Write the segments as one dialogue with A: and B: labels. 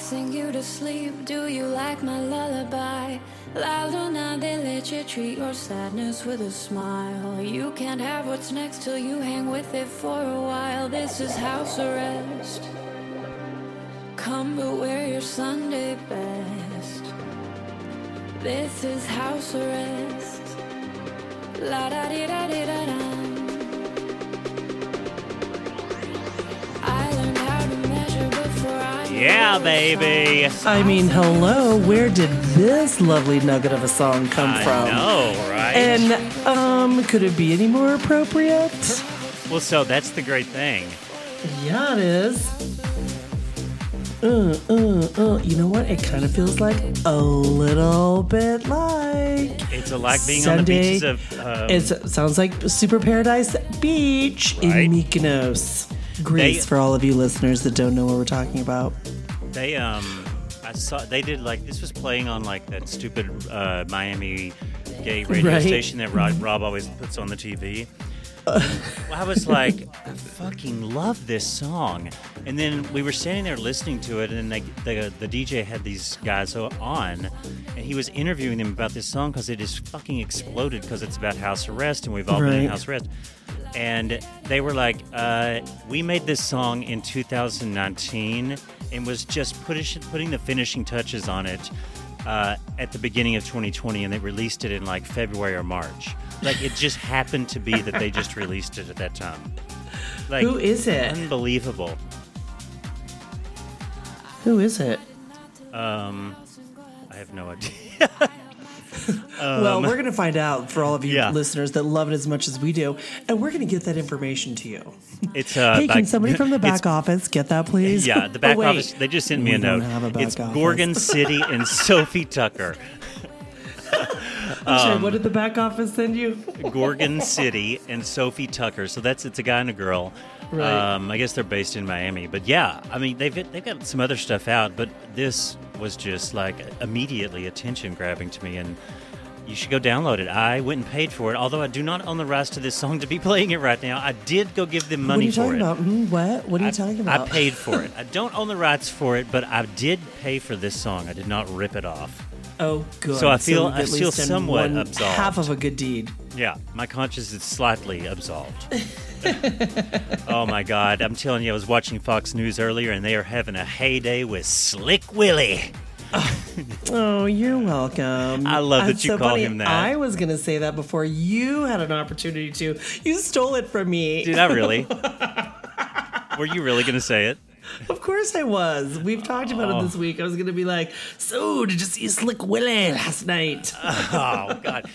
A: sing you to sleep. Do you like my lullaby? La luna let you treat your sadness with a smile. You can't have what's next till you hang with it for a while. This is house arrest. Come but wear your Sunday best. This is house arrest. La da di da di da da.
B: Yeah, baby.
C: I mean, hello, where did this lovely nugget of a song come
B: I
C: from?
B: know, right?
C: And um, could it be any more appropriate?
B: well, so that's the great thing.
C: Yeah, it is. Uh, uh, uh. You know what? It kind of feels like a little bit like
B: It's a like being on the
C: Sunday.
B: beaches of. Um,
C: It's, it sounds like Super Paradise Beach
B: Right.
C: in Mykonos, Greece.
B: They-
C: for all of you listeners that don't know what we're talking about.
B: They um, I saw they did like this was playing on like that stupid uh, Miami gay radio
C: Right.
B: station that Rob, Rob always puts on the TV. Well, I was like, I fucking love this song. And then we were standing there listening to it, and they, the the DJ had these guys on, and he was interviewing them about this song because it just fucking exploded because it's about house arrest, and we've all been in
C: Right.
B: house arrest. And they were like, uh, we made this song in 2019 and was just putting putting the finishing touches on it uh, at the beginning of 2020, and they released it in like February or March. Like it just happened to be that they just released it at that time. Like
C: Who is it?
B: unbelievable.
C: Who is it?
B: Um, I have no idea.
C: well, we're going to find out for all of you
B: Um, yeah.
C: listeners that love it as much as we do, and we're going to get that information to you.
B: It's uh,
C: hey,
B: by-
C: can somebody from the back office get that, please?
B: Yeah, the
C: Oh,
B: back
C: wait.
B: office. They just sent me
C: We
B: a note.
C: a back
B: it's
C: office.
B: Gorgon City and Sofi Tukker.
C: I'm sorry,
B: um,
C: what did the back office send you?
B: Gorgon City and Sofi Tukker. So that's it's a guy and a girl.
C: Right.
B: Um, I guess they're based in Miami, but yeah, I mean they've they've got some other stuff out, but this was just like immediately attention grabbing to me, and you should go download it. I went and paid for it, although I do not own the rights to this song to be playing it right now. I did go give them money.
C: what are you talking
B: it.
C: about? Hmm, what? What are you
B: I,
C: talking about?
B: I paid for it. I don't own the rights for it, but I did pay for this song. I did not rip it off.
C: Oh, good.
B: So I feel-
C: we've
B: I feel somewhat
C: one
B: absolved.
C: Half of a good deed.
B: Yeah, my conscience is slightly absolved. oh my God. I'm telling you, I was watching Fox News earlier and they are having a heyday with Slick Willie.
C: Oh, you're welcome.
B: I love that
C: That's
B: you
C: so
B: call
C: funny.
B: him that.
C: I was going to say that before you had an opportunity to. You stole it from me.
B: Did I really? Were you really going to say it?
C: Of course I was. We've talked about it this week. I was going to be like, so did you see Slick Willie last night?
B: Oh, God.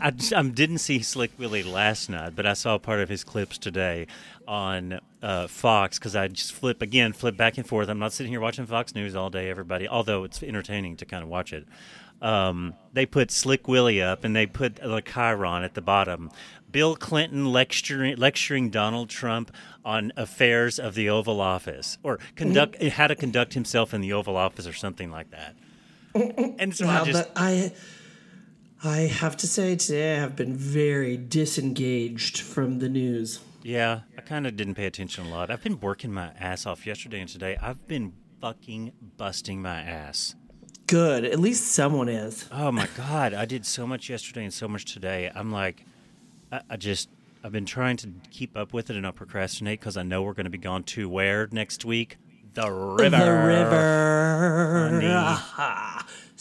B: I, I didn't see Slick Willie last night, but I saw part of his clips today on uh, Fox because I just flip, again, flip back and forth. I'm not sitting here watching Fox News all day, everybody, although it's entertaining to kind of watch it. Um, they put Slick Willie up and they put the Chyron at the bottom. Bill Clinton lecturing, lecturing Donald Trump on affairs of the Oval Office or conduct mm-hmm. how to conduct himself in the Oval Office or something like that. Mm-hmm. And so I just
C: but I, I have to say today I have been very disengaged from the news.
B: Yeah, I kind of didn't pay attention a lot. I've been working my ass off yesterday and today. I've been fucking busting my ass.
C: Good. At least someone is.
B: Oh my god, I did so much yesterday and so much today. I'm like, I, I just, I've been trying to keep up with it and not procrastinate because I know we're going to be gone to where next week? The river.
C: The river.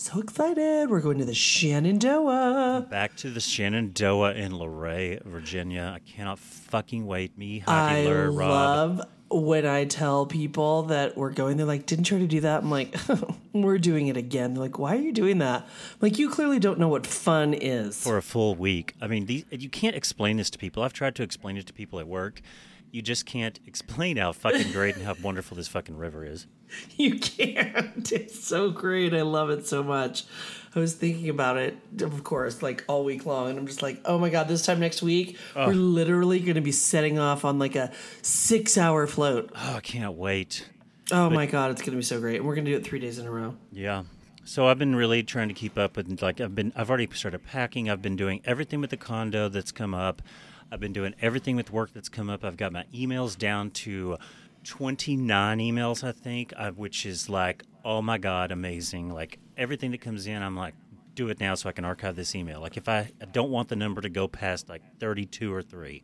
C: So excited. We're going to the Shenandoah.
B: Back to the Shenandoah in Luray, Virginia. I cannot fucking wait. Me,
C: I
B: Heidi, Lur, Rob.
C: love when I tell people that we're going. They're like, "Didn't you already do that?" I'm like, "We're doing it again." They're like, "Why are you doing that?" I'm like, you clearly don't know what fun is.
B: for a full week. I mean, these, you can't explain this to people. I've tried to explain it to people at work. You just can't explain how fucking great and how wonderful this fucking river is.
C: You can't. It's so great. I love it so much. I was thinking about it, of course, like all week long, and I'm just like, oh my god, this time next week, we're literally going to be setting off on like a six-hour float.
B: Oh, I can't wait.
C: Oh my god, it's going to be so great, and we're going to do it three days in a row.
B: Yeah. So I've been really trying to keep up with like I've been I've already started packing. I've been doing everything with the condo that's come up. I've been doing everything with work that's come up. I've got my emails down to 29 emails, I think, uh, which is like, oh my God, amazing. Like everything that comes in, I'm like, do it now so I can archive this email. Like if I, I don't want the number to go past like 32 or 3.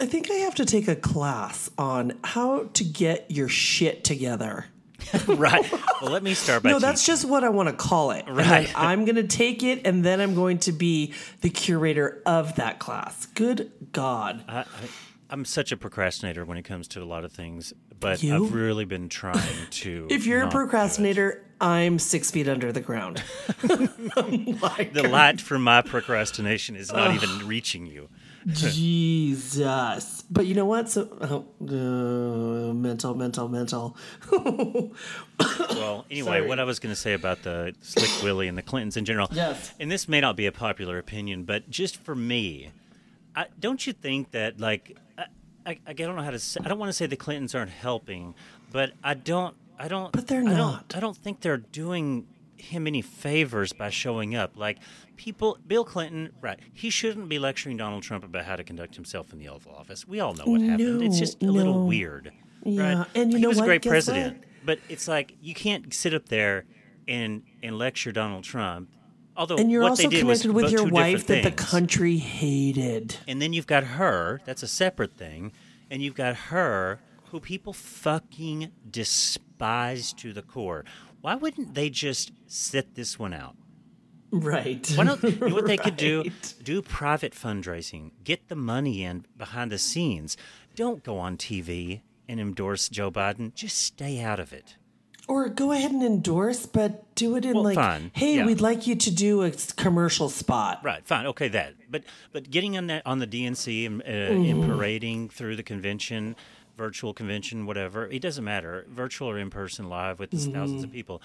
C: I think I have to take a class on how to get your shit together.
B: right. Well, let me start by
C: No, that's just what I want to call it.
B: Right.
C: I'm going to take it and then I'm going to be the curator of that class. Good God.
B: I, I'm such a procrastinator when it comes to a lot of things, but
C: You?
B: I've really been trying to.
C: If you're a
B: not do it.
C: procrastinator, I'm six feet under the ground.
B: Oh the light from my procrastination is not even reaching you.
C: Jesus. But you know what? So, oh, uh, mental, mental, mental.
B: Well, anyway,
C: Sorry.
B: what I was going to say about the Slick Willie and the Clintons in general.
C: Yes.
B: And this may not be a popular opinion, but just for me, I, don't you think that like I, I, I don't know how to say. I don't want to say the Clintons aren't helping, but I don't. I don't.
C: But they're
B: I don't-
C: not.
B: I don't think they're doing him any favors by showing up. Like people, Bill Clinton, right? He shouldn't be lecturing Donald Trump about how to conduct himself in the Oval Office. We all know what happened. It's just a little weird.
C: Yeah,
B: right?
C: and you know
B: he
C: know
B: was
C: what?
B: a great
C: Guess
B: president.
C: what?
B: But it's like you can't sit up there and and lecture Donald Trump. Although
C: And you're
B: what
C: also
B: they did was
C: connected with your wife that
B: different
C: the country hated.
B: And then you've got her. That's a separate thing. And you've got her, who people fucking despise to the core. Why wouldn't they just sit this one out?
C: Right.
B: Why not? You know what they could do?
C: Right.
B: Do private fundraising. Get the money in behind the scenes. Don't go on TV and endorse Joe Biden. Just stay out of it.
C: Or go ahead and endorse, but do it in
B: Well,
C: like,
B: fine.
C: hey,
B: Yeah.
C: we'd like you to do a commercial spot.
B: Right, fine, okay, that. But but getting on that on the DNC and, uh,
C: Mm-hmm.
B: and parading through the convention, virtual convention, whatever, it doesn't matter, virtual or in person, live with
C: Mm-hmm.
B: thousands of people.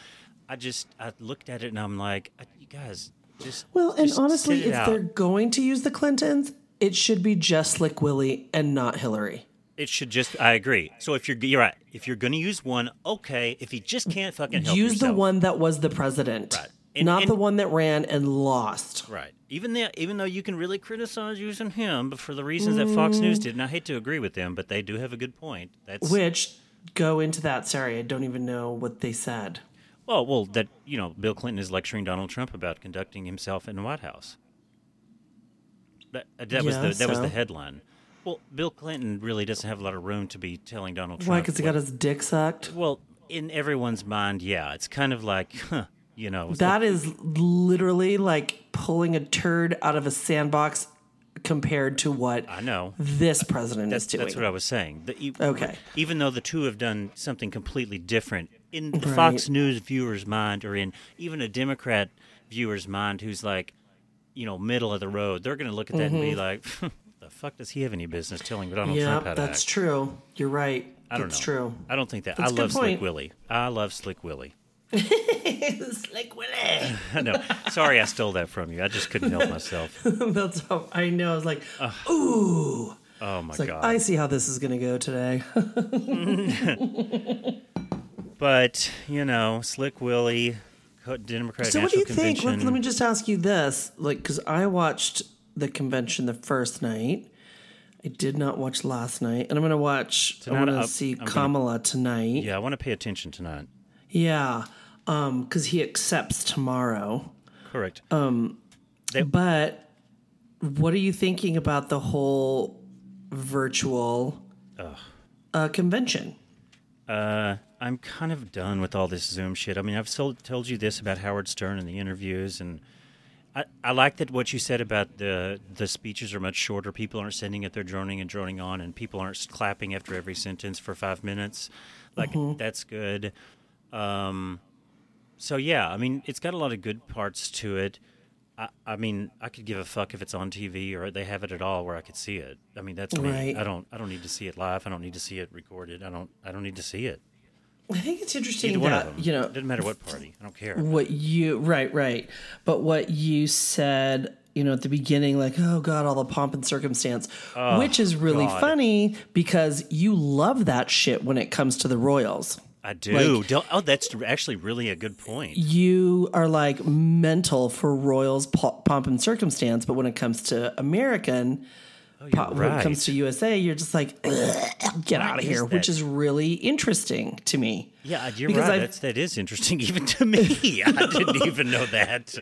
B: I just I looked at it and I'm like, you guys, just
C: Well, and
B: just
C: honestly,
B: sit it
C: if
B: out.
C: they're going to use the Clintons, it should be just Slick Willie and not Hillary.
B: it should just. I agree. So if you're you're right, if you're going to use one, okay. If he just can't fucking help
C: use the one that was the president,
B: Right. And-
C: not
B: and-
C: the one that ran and lost.
B: Right. Even though, even though you can really criticize using him, but for the reasons that Fox
C: Mm.
B: News did, and I hate to agree with them, but they do have a good point. That's
C: Which go into that. Sorry, I don't even know what they said.
B: Well, well, that you know, Bill Clinton is lecturing Donald Trump about conducting himself in the White House. That, that was the that was the headline. Well, Bill Clinton really doesn't have a lot of room to be telling Donald
C: Why?
B: Trump.
C: Because he got his dick sucked.
B: well, in everyone's mind, yeah, it's kind of like, huh, you know,
C: That is literally like pulling a turd out of a sandbox compared to what
B: I know.
C: this president
B: That's,
C: is doing.
B: that's what I was saying. The, e-
C: Okay.
B: Even though the two have done something completely different, in the
C: Right.
B: Fox News viewer's mind, or in even a Democrat viewer's mind, who's like, you know, middle of the road, they're going to look at that and be like, "The fuck does he have any business telling Donald
C: Mm-hmm. yeah,
B: Trump how to
C: that's
B: act?"
C: true. You're right.
B: I don't
C: that's
B: know.
C: true.
B: I don't think that.
C: That's
B: I love Slick. Willie. I love Slick Willie.
C: Slick Willie.
B: I know. Sorry, I stole that from you. I just couldn't help myself.
C: that's how I know. I was like, ooh.
B: Oh my
C: It's like
B: god.
C: I see how this is going to go today.
B: But you know, Slick Willie, Democratic
C: so, what do
B: National
C: you think?
B: Convention.
C: Let, let me just ask you this: like, because I watched the convention the first night. I did not watch last night, and I'm going to watch.
B: Tonight,
C: I want to see
B: I'm gonna-
C: Kamala tonight.
B: yeah, I want to pay attention tonight.
C: Yeah, because he accepts tomorrow.
B: Correct.
C: But what are you thinking about the whole virtual uh, convention?
B: Uh, I'm kind of done with all this Zoom shit. I mean, I've told, told you this about Howard Stern and the interviews, and I, I like that what you said about the the speeches are much shorter. People aren't sitting at their droning and droning on, and people aren't clapping after every sentence for five minutes. Like that's good. Um, so yeah, I mean, it's got a lot of good parts to it. I, I mean, I could give a fuck if it's on TV or they have it at all where I could see it. I mean, that's me.
C: Right.
B: I don't. I don't need to see it live. I don't need to see it recorded. I don't. I don't need to see it.
C: I think it's interesting
B: Either
C: that you know
B: it doesn't matter what party. I don't care.
C: what you right right but what you said you know at the beginning like oh god all the pomp and circumstance oh, which is really
B: God.
C: funny because you love that shit when it comes to the royals
B: I do.
C: Like-
B: Don't- oh, that's actually really a good point.
C: you are like mental for royals pomp and circumstance but when it comes to american oh, po- when it comes to USA, you're just like, get out of here, which is really interesting to me.
B: Yeah, you're
C: Because
B: right.
C: I've-
B: That's, that is interesting even to me. I didn't even know that.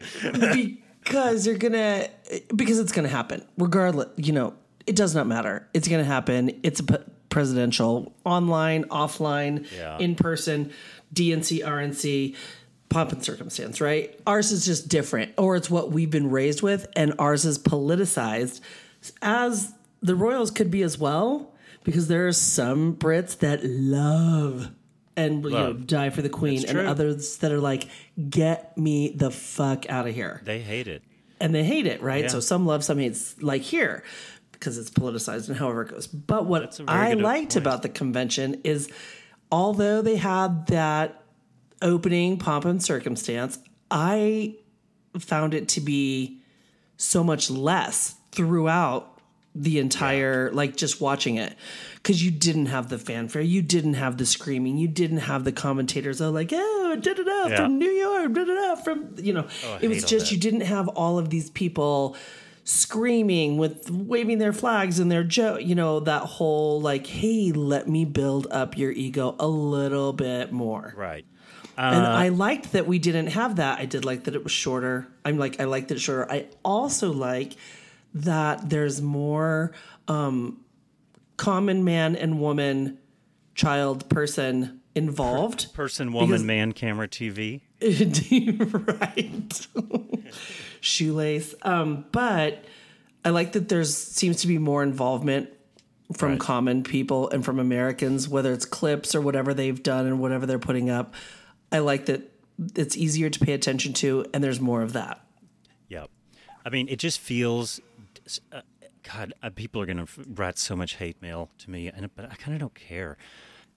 C: because you're gonna because it's gonna happen regardless you know it does not matter it's gonna happen it's a presidential online offline
B: Yeah.
C: in person dnc rnc pomp and circumstance right ours is just different or it's what we've been raised with and ours is politicized as the royals could be as well because there are some brits that love and you know, die for the queen and others that are like get me the fuck out of here
B: They hate it.
C: and they hate it, right?
B: Yeah.
C: So some love, some hates, like here, because it's politicized and however it goes. But what
B: That's a very
C: I liked
B: point.
C: about the convention is, although they had that opening pomp and circumstance, I found it to be so much less throughout the entire like just watching it. Because you didn't have the fanfare you didn't have the screaming you didn't have the commentators oh like oh da da da from new york da da da from you know.
B: Oh, I
C: it was just you didn't have all of these people screaming with waving their flags and their joke you know that whole like hey let me build up your ego a little bit more
B: Right.
C: and I liked that we didn't have that. I did like that it was shorter. I'm like I liked it shorter. I also like that there's more um, common man and woman, child, person involved.
B: Person, woman,
C: Because-
B: man, camera, TV.
C: right. Shoelace. Um, but I like that there's seems to be more involvement from
B: Right.
C: common people and from Americans, whether it's clips or whatever they've done and whatever they're putting up. I like that it's easier to pay attention to, and there's more of that.
B: Yep. I mean, it just feels. Uh, God, uh, people are going to write so much hate mail to me, and but I kind of don't care.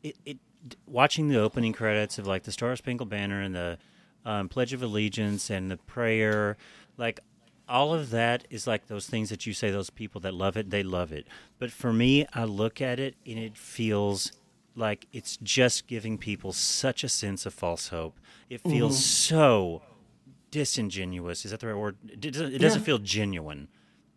B: It, it watching the opening credits of like the Star Spangled Banner and the um, Pledge of Allegiance and the prayer, like all of that is like those things that you say. Those people that love it, they love it. But for me, I look at it and it feels like it's just giving people such a sense of false hope. It feels mm-hmm. so disingenuous. Is that the right word? It doesn't, it doesn't
C: Yeah.
B: feel genuine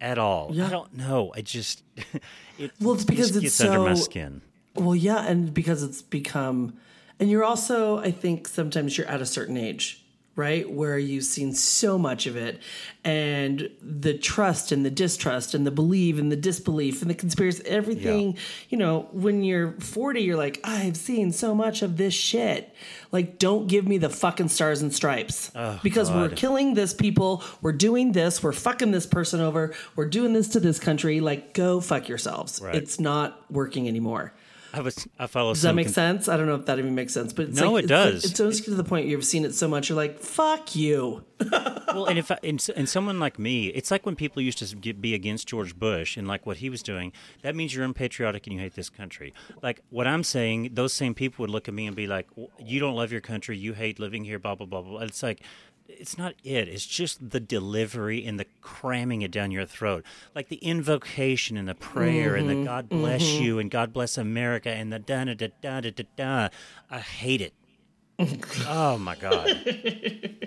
B: at all.
C: Yeah.
B: I don't know. I just it
C: Well, it's because it's
B: under my
C: so-
B: skin.
C: Well, yeah, and because it's become, and you're also, I think, sometimes you're at a certain age, right, where you've seen so much of it, and the trust and the distrust and the believe and the disbelief and the conspiracy, everything. You know, when you're 40, you're like, I've seen so much of this shit. Like, don't give me the fucking stars and stripes oh, because we're killing this people, we're doing this, we're fucking this person over, we're doing this to this country. Like, go fuck yourselves.
B: Right.
C: It's not working anymore.
B: I was I follow
C: Does that make
B: con-
C: sense? I don't know if that even makes sense, but it's
B: No,
C: like,
B: it
C: it's like-
B: does.
C: it's almost to the point you've seen it so much, you're like, "Fuck you."
B: well, and if I, and, and someone like me, it's like when people used to get, be against George Bush and like what he was doing. That means you're unpatriotic and you hate this country. Like what I'm saying, those same people would look at me and be like, "You don't love your country. You hate living here." Blah blah blah blah. It's like. It's not it. It's just the delivery and the cramming it down your throat. Like the invocation and the prayer and the God bless you and God bless America and the da da da da da da da. I hate it. oh my God.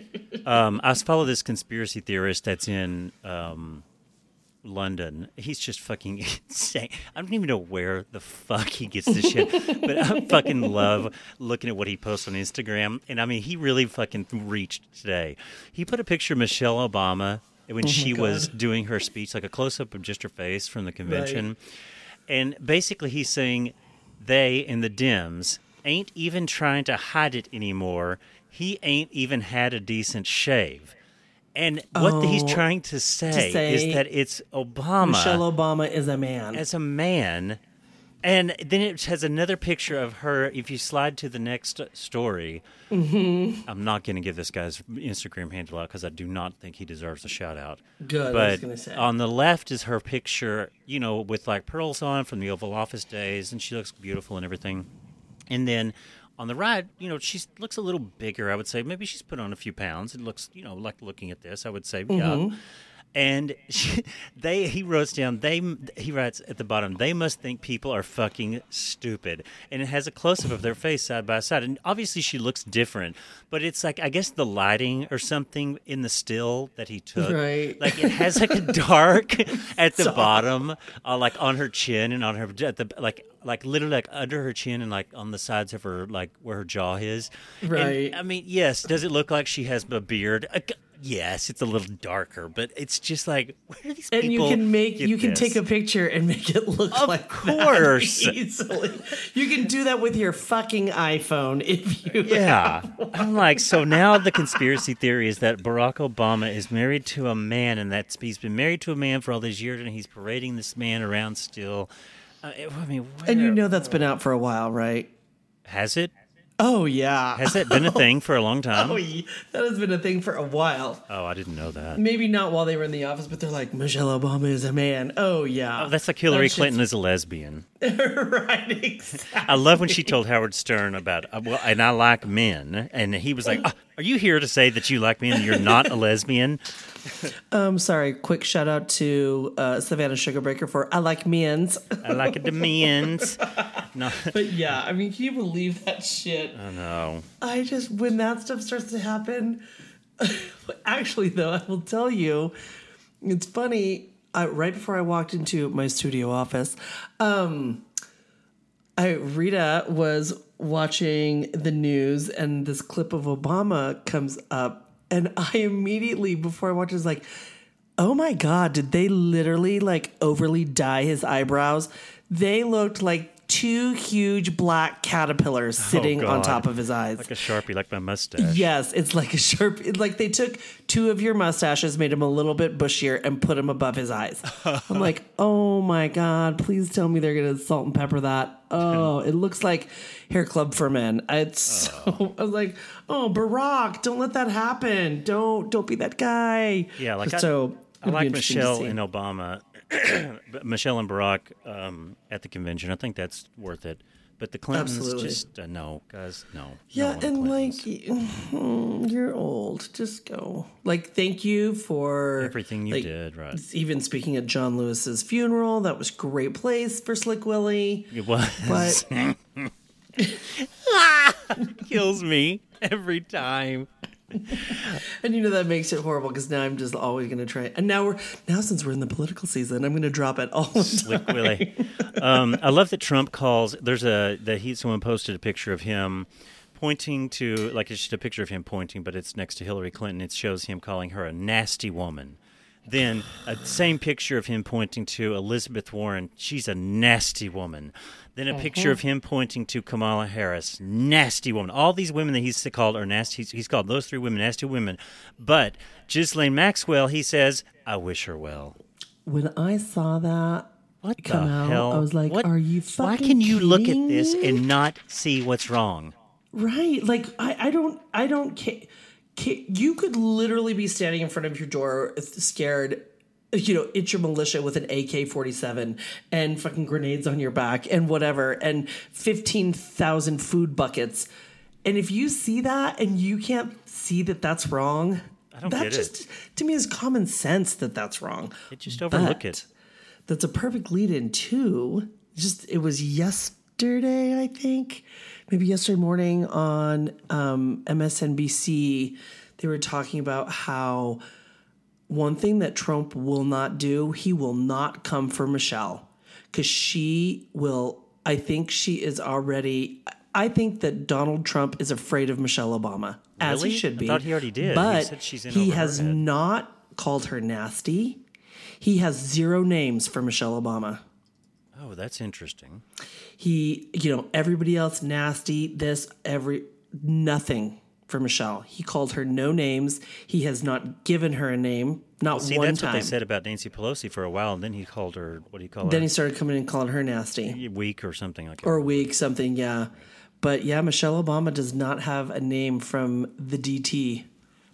B: Um, I follow this conspiracy theorist that's in um, London. He's just fucking insane. I don't even know where the fuck he gets this shit, but I fucking love looking at what he posts on Instagram. And I mean, he really fucking reached today. He put a picture of Michelle Obama when oh she was doing her speech, like a close up of just her face from the convention. And basically, he's saying they and the Dems ain't even trying to hide it anymore. He ain't even had a decent shave. And what he's
C: Oh,
B: trying to say,
C: say
B: is that it's Obama
C: Michelle Obama is a man.
B: as a man. And then it has another picture of her. If you slide to the next story,
C: Mm-hmm.
B: I'm not going to give this guy's Instagram handle out because I do not think he deserves a shout out.
C: Good,
B: But
C: was gonna say.
B: on the left is her picture, you know, with like pearls on from the Oval Office days, and she looks beautiful and everything. And then on the right, you know, she looks a little bigger. I would say maybe she's put on a few pounds. It looks, you know, like looking at this, I would say,
C: Mm-hmm.
B: yeah. And she, they he writes down they he writes at the bottom they must think people are fucking stupid. And it has a close up of their face side by side. And obviously she looks different but it's like i guess the lighting or something in the still that he took
C: Right.
B: like it has like a dark at the bottom uh, like on her chin and on her at the like like literally like under her chin and like on the sides of her like where her jaw is. And,
C: Right.
B: i mean yes does it look like she has a beard yes it's a little darker but it's just like where do these
C: and you can make you can
B: this?
C: take a picture and make it look
B: Of
C: like
B: course.
C: that easily. You can do that with your fucking iPhone if you
B: Yeah. I'm like, so now the conspiracy theory is that Barack Obama is married to a man and that he's been married to a man for all these years and he's parading this man around still. Uh, I mean,
C: And you know that's been out for a while, right?
B: has it?
C: Oh yeah.
B: Has that been a thing for a long time?
C: Oh, yeah. that has been a thing for a while.
B: Oh, I didn't know that.
C: Maybe not while they were in the office, but they're like Michelle Obama is a man. Oh yeah.
B: Oh, that's like Hillary
C: That
B: Clinton is a lesbian.
C: right. Exactly.
B: I love when she told Howard Stern about, uh, well, and I like men. And he was like, "Ah, Are you here to say that you like men? And you're not a lesbian?
C: Um, sorry. Quick shout out to uh, Savannah Sugarbreaker for I like men's.
B: I like the men's. No,
C: but yeah, I mean, can you believe that shit?
B: I know.
C: I just when that stuff starts to happen. Actually, though, I will tell you, it's funny. I, right before I walked into my studio office, um, I Rita was watching the news, and this clip of Obama comes up, and I immediately before I watched, it, was like, "Oh my god! Did they literally like overly dye his eyebrows? They looked like." Two huge black caterpillars oh, sitting on top of his eyes.
B: Like a sharpie, like my mustache.
C: Yes, it's like a Sharpie. Like they took two of your mustaches, made them a little bit bushier, and put them above his eyes. I'm like, oh my god! Please tell me they're gonna salt and pepper that. Oh, it looks like hair club for men. It's oh. so. I was like, oh, Barack, don't let that happen. Don't don't be that guy.
B: Yeah, like
C: so.
B: I
C: it'd
B: like Michelle and Obama, Michelle and Barack um, at the convention. I think that's worth it. But the Clintons,
C: Absolutely.
B: just uh, no, guys, no. no
C: Yeah,
B: the
C: and like you're old. Just go. Like, thank you for
B: everything you
C: like,
B: did, right?
C: Even speaking at John Lewis's funeral, that was great place for Slick Willie.
B: It was.
C: But
B: kills me every time.
C: and you know that makes it horrible because now I'm just always going to try. And now we're now since we're in the political season, I'm going to drop it all the time.
B: Slick Willie. Um, I love that Trump calls. There's a that he someone posted a picture of him pointing to like it's just a picture of him pointing, but it's next to Hillary Clinton. It shows him calling her a nasty woman. Then a same picture of him pointing to Elizabeth Warren. She's a nasty woman. Then a mm-hmm. picture of him pointing to Kamala Harris. Nasty woman. All these women that he's called are nasty. He's, he's called those three women nasty women. But Ghislaine Maxwell, he says, I wish her well.
C: When I saw that
B: What
C: come
B: the
C: out,
B: hell?
C: I was like,
B: What-
C: "Are you fucking Why
B: can you look at this and not see what's wrong?
C: right? Like I, I don't, I don't care. You could literally be standing in front of your door, uh, scared. You know, it's your militia with an AK 47 and fucking grenades on your back and whatever, and 15,000 food buckets. And if you see that and you can't see that that's wrong,
B: I don't
C: that
B: get it.
C: just, to me, is common sense that that's wrong.
B: It just overlook
C: But
B: it.
C: That's a perfect lead in too. Just it was yesterday, I think, maybe yesterday morning on um, MSNBC. They were talking about how one thing that Trump will not do, he will not come for Michelle because she will. I think she is already. I think that Donald Trump is afraid of Michelle Obama, as he
B: Really?
C: should
B: I
C: be.
B: thought he already did. He
C: But
B: said she's in
C: he has not called her nasty. He has zero names for Michelle Obama.
B: Oh, that's interesting.
C: He, you know, everybody else nasty, this, every, nothing for Michelle. He called her no names. He has not given her a name, not
B: See,
C: one
B: that's
C: time.
B: what they said about Nancy Pelosi for a while, and then he called her what do you call
C: Then
B: her?
C: he started coming and calling her nasty
B: weak or something like that.
C: or weak, something, yeah. But yeah, Michelle Obama does not have a name from the DT.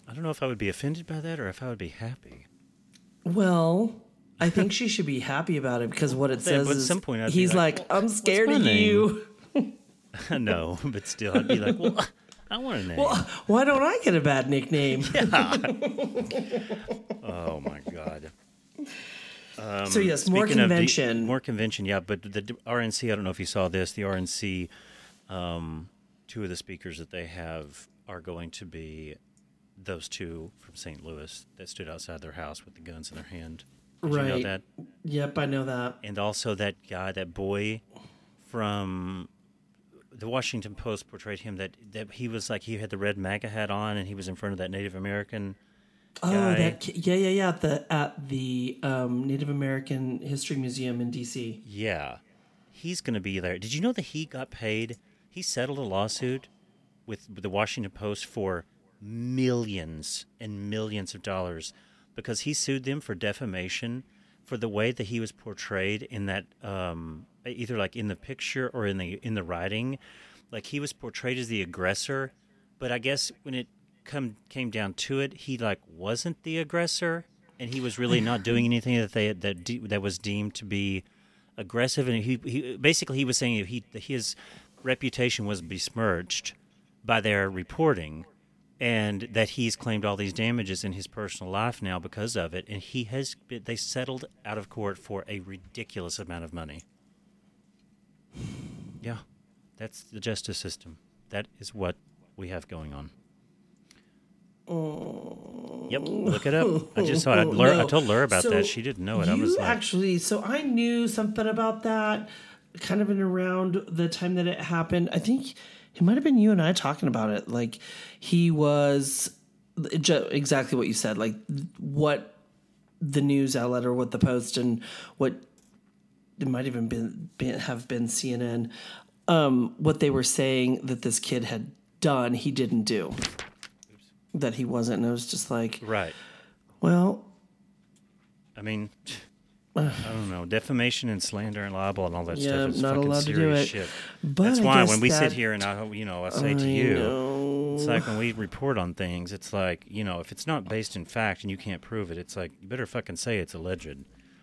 B: I don't know if I would be offended by that or if I would be happy.
C: Well, I think she should be happy about it because what it
B: Yeah,
C: says is
B: some point I'd
C: he's
B: like,
C: like, I'm scared of
B: name?"
C: you.
B: no, but still, I'd be like, well, I want a name.
C: Why don't I get a bad nickname? yeah.
B: oh my god.
C: so yes, more
B: of the-
C: convention.
B: more convention, yeah. But the RNC, I don't know if you saw this. The RNC, um, two of the speakers that they have are going to be those two from St. Louis that stood outside their house with the guns in their hand. Did you know
C: Right.
B: that?
C: Yep, I know that.
B: And also that guy, that boy from the Washington Post portrayed him that that he was like he had the red MAGA hat on and he was in front of that Native American.
C: Oh,
B: guy.
C: that yeah, yeah, yeah. At the at the um, Native American History Museum in D.C.
B: Yeah, he's going to be there. Did you know that he got paid? He settled a lawsuit with the Washington Post for millions and millions of dollars because he sued them for defamation for the way that he was portrayed in that um, either like in the picture or in the in the writing. Like he was portrayed as the aggressor, but I guess when it come came down to it, he like wasn't the aggressor, and he was really not doing anything that they that de- that was deemed to be aggressive. And he, he basically he was saying he his reputation was besmirched by their reporting, and that he's claimed all these damages in his personal life now because of it. And he has been, they settled out of court for a ridiculous amount of money. Yeah, that's the justice system. That is what we have going on. Yep, look it up. I just saw it. Lur, I told Lur about
C: So
B: that. She didn't know it. I was like,
C: actually, so I knew something about that, kind of in around the time that it happened. I think it might have been you and I talking about it. Like he was exactly what you said. Like what the news outlet or what the Post and what it might even been, been have been CNN. Um, what they were saying that this kid had done, he didn't do. That he wasn't, and I was just like,
B: right.
C: well,
B: I mean, I don't know. Defamation and slander and libel and all that
C: Yeah,
B: stuff is
C: not
B: fucking
C: allowed to do
B: serious
C: it.
B: shit.
C: But
B: That's
C: I
B: why when we
C: that-
B: sit here and I, you know, I say to you,
C: know.
B: it's like when we report on things, it's like, you know, if it's not based in fact and you can't prove it, it's like you better fucking say it's alleged.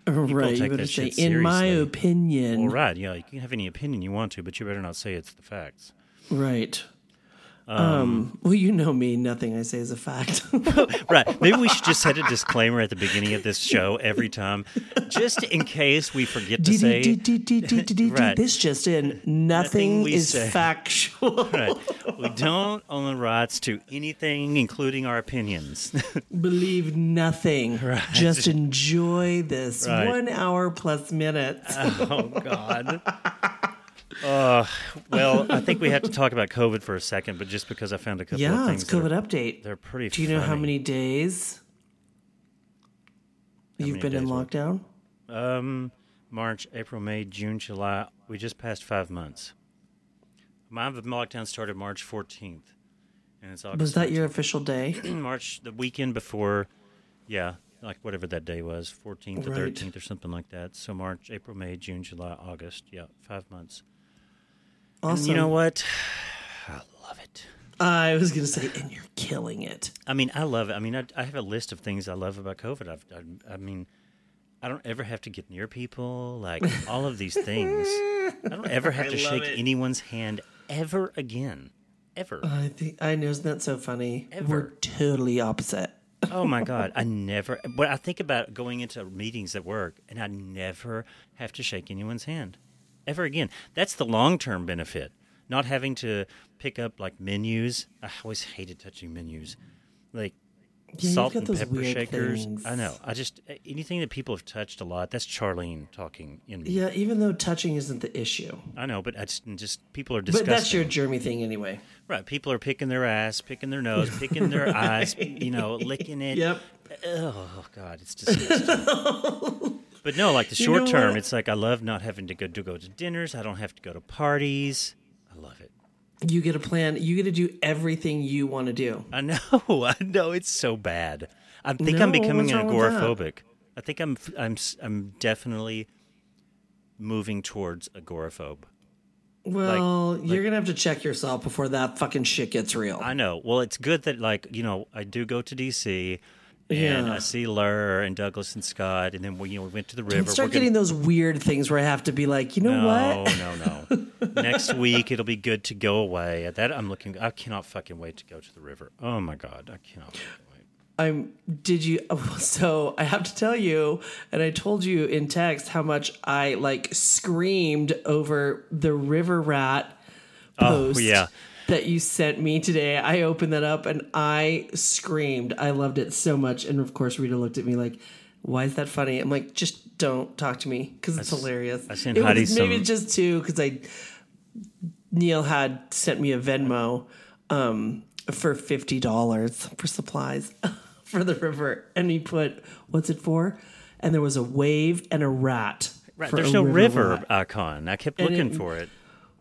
C: right, you better say, in my opinion,
B: Well, right, yeah, you can have any opinion you want to, but you better not say it's the facts.
C: right. Um, well, you know me. Nothing I say is a fact.
B: Right. Maybe we should just set a disclaimer at the beginning of this show every time, just in case we forget to say. Right.
C: This just in. Nothing
B: we
C: is
B: say.
C: factual.
B: Right. We don't own the rights to anything, including our opinions.
C: Believe nothing. Just enjoy this
B: Right.
C: one hour plus minutes.
B: oh God. Uh, well, I think we have to talk about COVID for a second, but just because I found a couple of
C: yeah, it's COVID
B: are-
C: update.
B: they're pretty.
C: Do you know how many days you've
B: many
C: been in
B: days were-
C: lockdown?
B: Um, March, April, May, June, July. We just passed five months. My lockdown started March 14th, and it's August.
C: Was that your official day?
B: March, the weekend before? Yeah, like whatever that day was, 14th or
C: Right.
B: 13th or something like that. So March, April, May, June, July, August. Yeah, five months. And you know what? I love it.
C: I was going to say, and you're killing it.
B: I mean, I love it. I mean, I, I have a list of things I love about COVID. I've, I, I mean, I don't ever have to get near people. Like all of these things, I don't ever have
C: I
B: to shake
C: it.
B: anyone's hand ever again, ever.
C: I think I know. Isn't that so funny?
B: Ever.
C: We're totally opposite.
B: oh my god, I never. But I think about going into meetings at work, and I never have to shake anyone's hand ever again. That's the long term benefit. Not having to pick up like menus. Ah, I always hated touching menus, like
C: Yeah,
B: salt and pepper shakers.
C: things.
B: I know. I just anything that people have touched a lot. That's Charlene talking in me.
C: Yeah, even though touching isn't the issue,
B: I know, but I just, just people are disgusting.
C: but that's your germy thing anyway.
B: right. People are picking their ass, picking their nose, picking their eyes. You know, licking it.
C: Yep.
B: Oh God, it's disgusting. but no, like the
C: You know
B: short term,
C: what?
B: it's like I love not having to go to go to dinners. I don't have to go to parties. I love it.
C: You get a plan. You get to do everything you want to do.
B: I know. I know. It's so bad. I think I'm becoming
C: what's wrong with that?
B: agoraphobic. I think I'm. I'm. I'm definitely moving towards agoraphobe.
C: Well,
B: like-
C: you're gonna have to check yourself before that fucking shit gets real.
B: I know. Well, it's good that like you know I do go to DC. And
C: Yeah.
B: I see Lur and Douglas and Scott, and then we you know we went to the river.
C: Don't start
B: We're gonna-
C: getting those weird things where I have to be like, you know
B: no,
C: what?
B: no, no. No. Next week it'll be good to go away. At that I'm looking. I cannot fucking wait to go to the river. Oh my god, I cannot wait.
C: I'm. Did you? So I have to tell you, and I told you in text how much I like screamed over the river rat
B: oh,
C: Post.
B: Oh, yeah.
C: That you sent me today. I opened that up and I screamed. I loved it so much. And of course, Rita looked at me like, "Why is that funny?" I'm like, "Just don't talk to me because it's hilarious."
B: I sent
C: it
B: Heidi
C: was maybe
B: some-
C: just two because I Neil had sent me a Venmo um, for fifty dollars for supplies for the river, and he put what's it for? And there was a wave and a rat.
B: Right, there's no river
C: rat.
B: icon. I kept
C: And
B: looking
C: it-
B: for it.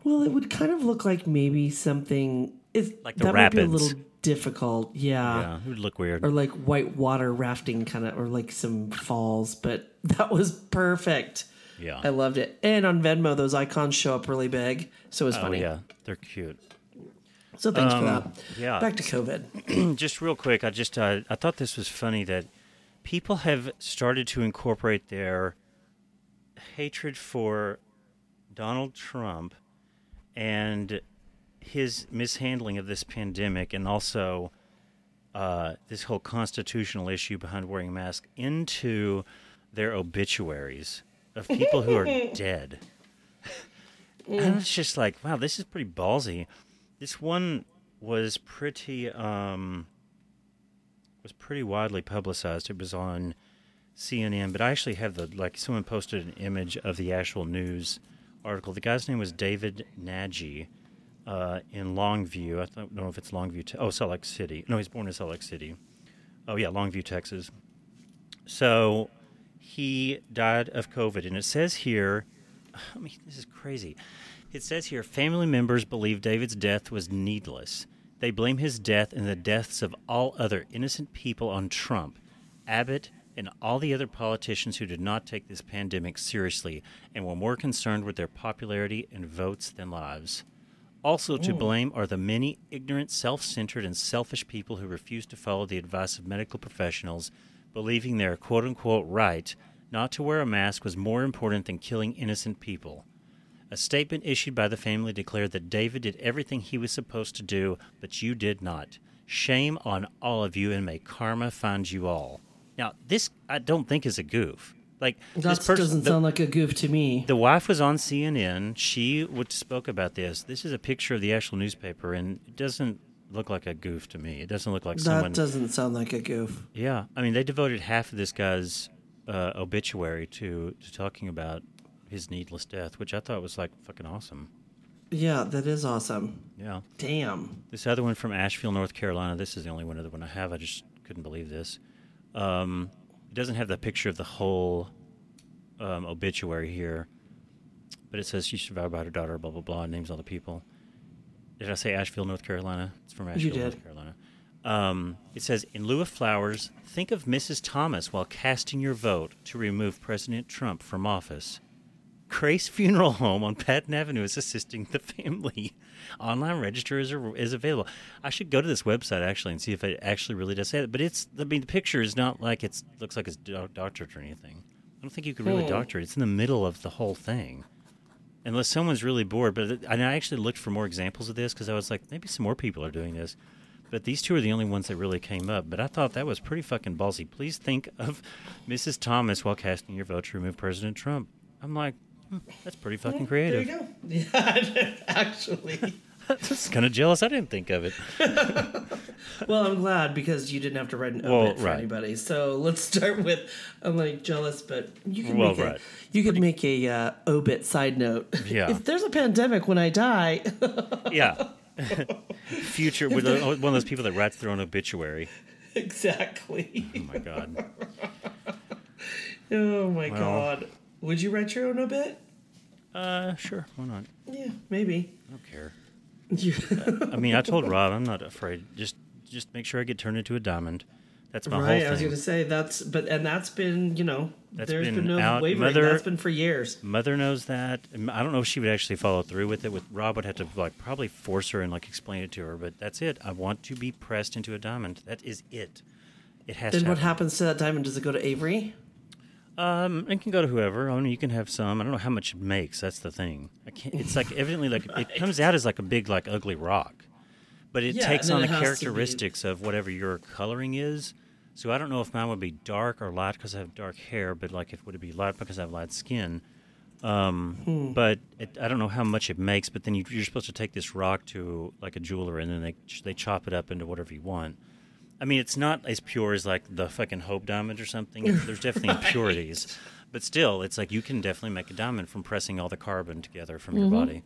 C: Well, it would kind of look like maybe something. Is
B: Like the
C: that might be a little difficult? Yeah.
B: Yeah, it would look weird.
C: Or like white water rafting kind of, or like some falls, but that was perfect.
B: yeah.
C: I loved it. And on Venmo, those icons show up really big, so it was
B: oh
C: funny.
B: yeah, they're cute.
C: So thanks for
B: Um,
C: that.
B: yeah.
C: Back to COVID.
B: just real quick, I just uh, I thought this was funny that people have started to incorporate their hatred for Donald Trump and his mishandling of this pandemic, and also uh, this whole constitutional issue behind wearing a mask into their obituaries of people who are dead. And it's just like, wow, this is pretty ballsy. This one was pretty um was pretty widely publicized. It was on CNN, but I actually have the like someone posted an image of the actual news article. The guy's name was David Nagy uh, in Longview. I don't know if it's Longview. Te- oh, Salt Lake City. No, he's born in Salt Lake City. Oh yeah, Longview, Texas. So he died of COVID, and it says here. I mean, this is crazy. It says here family members believe David's death was needless. They blame his death and the deaths of all other innocent people on Trump, Abbott, and all the other politicians who did not take this pandemic seriously and were more concerned with their popularity and votes than lives. Also to blame are the many ignorant, self centered, and selfish people who refuse to follow the advice of medical professionals, believing their quote unquote right not to wear a mask was more important than killing innocent people. A statement issued by the family declared that David did everything he was supposed to do, but you did not. Shame on all of you, and may karma find you all. Now, this I don't think is a goof. Like
C: That
B: this person,
C: doesn't
B: the-
C: sound like a goof to me.
B: the wife was on CNN. She would spoke about this. This is a picture of the actual newspaper, and it doesn't look like a goof to me. It doesn't look like
C: That
B: someone.
C: doesn't sound like a goof.
B: Yeah, I mean, they devoted half of this guy's uh, obituary to to talking about his needless death, which I thought was like fucking awesome.
C: Yeah, that is awesome.
B: Yeah,
C: Damn.
B: this other one from Asheville, North Carolina. This is the only one other one I have. I just couldn't believe this. Um, it doesn't have the picture of the whole um, obituary here, but it says she survived by her daughter. Blah blah blah. and Names all the people. Did I say Asheville, North Carolina? It's from Asheville. North Carolina. Um, it says, in lieu of flowers, think of Mrs. Thomas while casting your vote to remove President Trump from office. Grace Funeral Home on Patton Avenue is assisting the family. Online register is, is available. I should go to this website actually and see if it actually really does say that. But it's I mean the picture is not like it's looks like it's do- doctored or anything. I don't think you could really doctor it. It's in the middle of the whole thing, unless someone's really bored. But and I actually looked for more examples of this because I was like maybe some more people are doing this. But these two are the only ones that really came up. But I thought that was pretty fucking ballsy. Please think of Mrs. Thomas while casting your vote to remove President Trump. I'm like, hmm, that's pretty fucking creative.
C: There you go. Yeah, actually.
B: Just kind of jealous. I didn't think of it.
C: Well, I'm glad because you didn't have to write an
B: Well,
C: obit for
B: right.
C: anybody. So let's start with. I'm like jealous, but you can
B: Well,
C: make a, you could make a uh, obit side note.
B: Yeah.
C: if there's a pandemic when I die,
B: Yeah. Future with one of those people that writes their own obituary.
C: exactly.
B: Oh my god.
C: Oh my
B: Well.
C: god. Would you write your own obit?
B: Uh, sure. Why not?
C: Yeah, maybe.
B: I don't care.
C: You,
B: I mean, I told Rob I'm not afraid. Just, just make sure I get turned into a diamond. That's my
C: right,
B: whole
C: I was
B: thing.
C: gonna say that's, but and that's been, you know,
B: That's
C: there's
B: been
C: been, no
B: out-
C: wavering.
B: Mother-
C: that's been for years.
B: Mother knows that. I don't know if she would actually follow through with it. With Rob would have to like probably force her and like explain it to her. But that's it. I want to be pressed into a diamond. That is it. It has
C: Then
B: to.
C: what
B: happen.
C: happens to that diamond? Does it go to Avery?
B: Um, it can go to whoever. I mean, you can have some. I don't know how much it makes. That's the thing. I can't. It's like evidently like it comes out as like a big like ugly rock, but it
C: Yeah,
B: takes on the
C: it has to be-
B: characteristics of whatever your coloring is. So I don't know if mine would be dark or light because I have dark hair, but like if would it be light because I have light skin. Um,
C: Hmm.
B: But it, I don't know how much it makes. But then you, you're supposed to take this rock to like a jeweler, and then they they chop it up into whatever you want. I mean, it's not as pure as like the fucking Hope diamond or something. There's definitely impurities, but still, it's like you can definitely make a diamond from pressing all the carbon together from your body.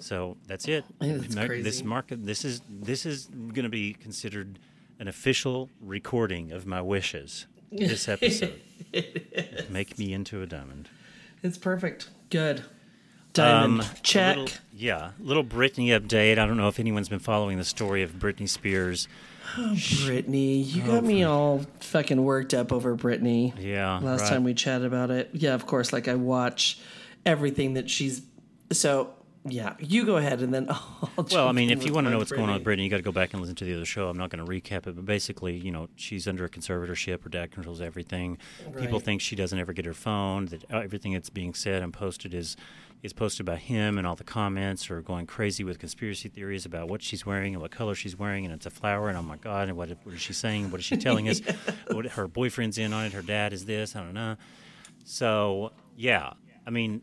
B: So that's it.
C: That's
B: Mar-. This market, this is this is going to be considered an official recording of my wishes. This episode, make me into a diamond.
C: It's perfect. Good. Diamond.
B: Um,
C: Check.
B: little- yeah, little Britney update. I don't know if anyone's been following the story of Britney Spears.
C: Oh, Britney, you got me oh, all fucking worked up over Britney.
B: Yeah,
C: Last
B: right.
C: time we chatted about it. Yeah, of course. Like I watch everything that she's. So yeah, you go ahead and then I'll.
B: Well, I mean, if you want to know what's going on with
C: Brittany.
B: Britney, you got to go back and listen to the other show. I'm not going to recap it, but basically, you know, she's under a conservatorship. Her dad controls everything. People think she doesn't ever get her phone. That everything that's being said and posted is is posted by him, and all the comments are going crazy with conspiracy theories about what she's wearing and what color she's wearing, and it's a flower, and oh my god, and what, what is she saying? What is she telling us? What her boyfriend's in on it. Her dad is this. I don't know. So yeah, I mean,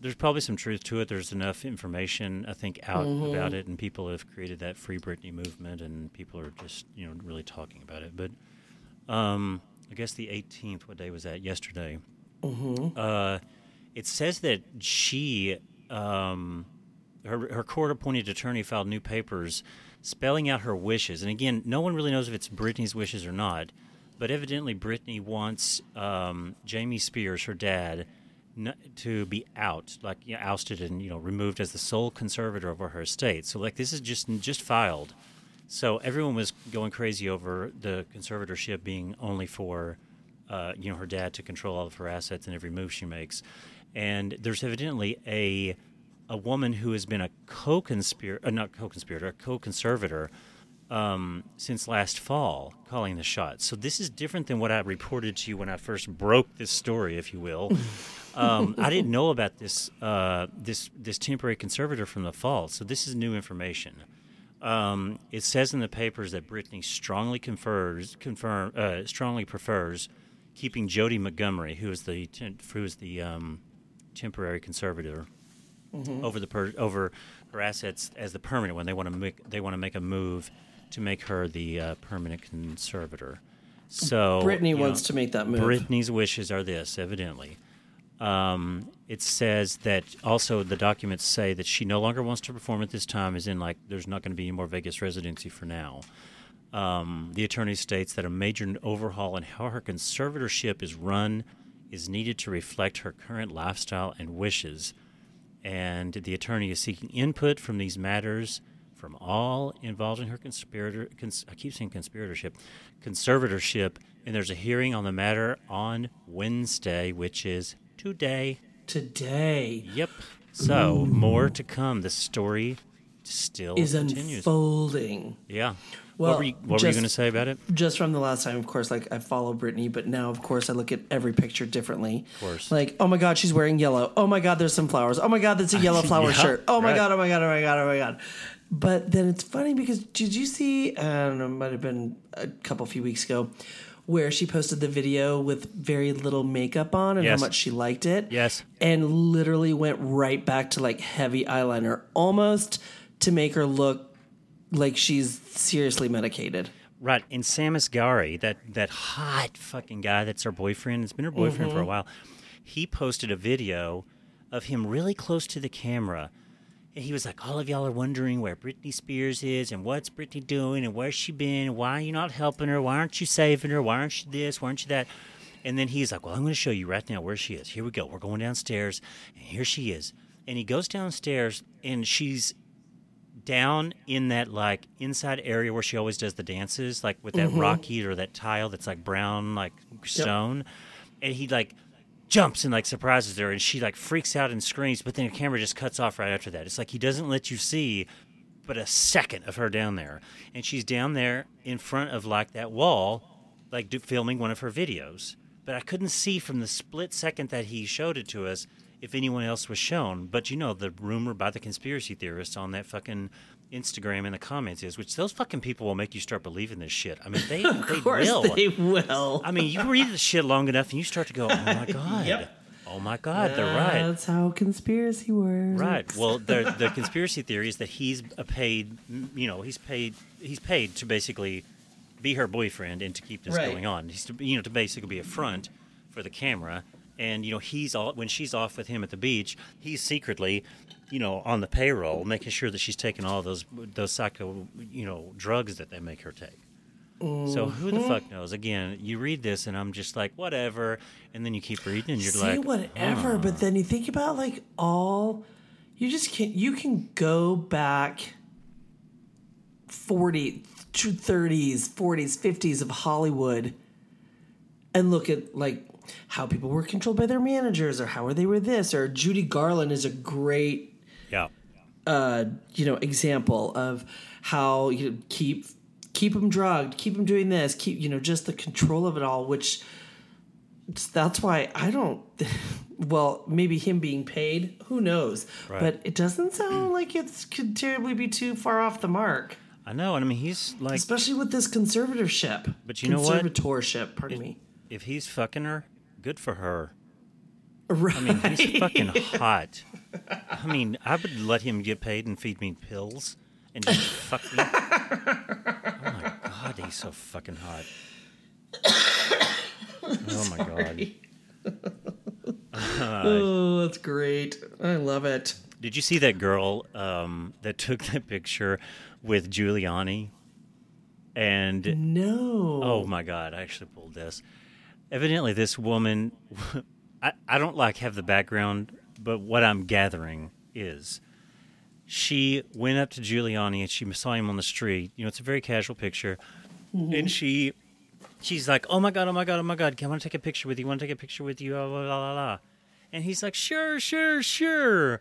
B: there's probably some truth to it. There's enough information, I think, out about it, and people have created that Free Britney movement, and people are just, you know, really talking about it. But um, I guess the 18th, what day was that? Yesterday. Uh, it says that she, um, her, her court-appointed attorney filed new papers spelling out her wishes. And again, no one really knows if it's Britney's wishes or not, but evidently Britney wants um, Jamie Spears, her dad, to be out, like you know, ousted and you know removed as the sole conservator over her estate. So like this is just just filed. So everyone was going crazy over the conservatorship being only for, uh, you know, her dad to control all of her assets and every move she makes. And there's evidently a a woman who has been a co-conspirator, uh, not co-conspirator, a co-conservator um, since last fall, calling the shots. So this is different than what I reported to you when I first broke this story, if you will. um, I didn't know about this uh, this this temporary conservator from the fall. So this is new information. Um, it says in the papers that Britney strongly confers, confirm, uh, strongly prefers keeping Jodi Montgomery, who is the who is the um, temporary conservator, over the per- over her assets as the permanent one. They want to make they want to make a move to make her the uh, permanent conservator. So
C: Britney
B: you know,
C: wants to make that move.
B: Britney's wishes are this, evidently. Um, it says that also the documents say that she no longer wants to perform at this time, as in, like, there's not going to be any more Vegas residency for now. Um, the attorney states that a major overhaul in how her conservatorship is run is needed to reflect her current lifestyle and wishes. And the attorney is seeking input from these matters from all involved in her conspirator. Cons- I keep saying conspiratorship, conservatorship. And there's a hearing on the matter on Wednesday, which is today.
C: Today
B: Yep. So more to come. The story still
C: is
B: continues.
C: unfolding.
B: yeah.
C: Well,
B: what were you, what were you going to say about it?
C: just from the last time, of course, like I follow Britney, but now, of course, I look at every picture differently. Of
B: course.
C: Like, oh my God, she's wearing yellow. Oh my God, there's some flowers. Oh my God, that's a yellow flower
B: Yeah,
C: shirt. Oh my
B: right.
C: God, oh my God, oh my God, oh my God. But then it's funny because did you see, I don't know, it might have been a couple few weeks ago, where she posted the video with very little makeup on and
B: Yes.
C: how much she liked it?
B: Yes.
C: And literally went right back to like heavy eyeliner, almost to make her look like she's seriously medicated.
B: Right, and Sam Asghari, that that hot fucking guy that's her boyfriend, it's been her boyfriend for a mm-hmm. while. He posted a video of him really close to the camera. And he was like, All of y'all are wondering where Britney Spears is and what's Britney doing and where's she been? Why are you not helping her? Why aren't you saving her? Why aren't you this? Why aren't you that? And then he's like, Well, I'm going to show you right now where she is. Here we go. We're going downstairs, and here she is. And he goes downstairs, and she's down in that like inside area where she always does the dances, like with that mm-hmm. rock heat or that tile that's like brown, like stone. And he like jumps and like surprises her, and she like freaks out and screams. But then the camera just cuts off right after that. It's like he doesn't let you see but a second of her down there, and she's down there in front of like that wall, like do, filming one of her videos. But I couldn't see from the split second that he showed it to us if anyone else was shown. But you know, the rumor by the conspiracy theorists on that fucking Instagram in the comments is, which those fucking people will make you start believing this shit. I mean, they,
C: Of
B: they
C: course
B: will.
C: they will.
B: I mean, you read the shit long enough and you start to go, oh my God.
C: Yep.
B: Oh my God, they're right.
C: That's how conspiracy works.
B: Right. Well, the the conspiracy theory is that he's a paid, you know, he's paid, he's paid to basically be her boyfriend and to keep this
C: Right.
B: going on. He's to, you know, to basically be a front for the camera. And you know, he's all when she's off with him at the beach, he's secretly, you know, on the payroll, making sure that she's taking all those those psycho, you know, drugs that they make her take. So who the fuck mm-hmm. knows? Again, you read this and I'm just like, whatever, and then you keep reading and you're
C: Say
B: like,
C: whatever, but then you think about like all you just can't. you can go back 40 30s 40s 50s of hollywood and look at like how people were controlled by their managers or how they were this or judy garland is a great
B: yeah,
C: uh, you know example of how you keep keep them drugged, keep them doing this, keep you know just the control of it all. Which that's why I don't. Well, maybe him being paid, who knows?
B: Right.
C: But it doesn't sound like it's could terribly be too far off the mark,
B: I know, and I mean, he's like,
C: especially with this conservatorship.
B: But you know what?
C: Conservatorship, pardon me.
B: if he's fucking her, good for her.
C: Right.
B: I mean, he's fucking hot. I mean, I would let him get paid and feed me pills and just fuck me. Oh my god, he's so fucking hot. Oh my god.
C: oh, that's great. I love it.
B: Did you see that girl um, that took that picture with Giuliani? And
C: No.
B: Oh my god, I actually pulled this. Evidently this woman I, I don't like have the background, but what I'm gathering is she went up to Giuliani and she saw him on the street. You know, it's a very casual picture. Mm-hmm. And she she's like, Oh my god, oh my god, oh my god, can I want to take a picture with you, want to take a picture with you, la la la la la. And he's like, Sure, sure, sure.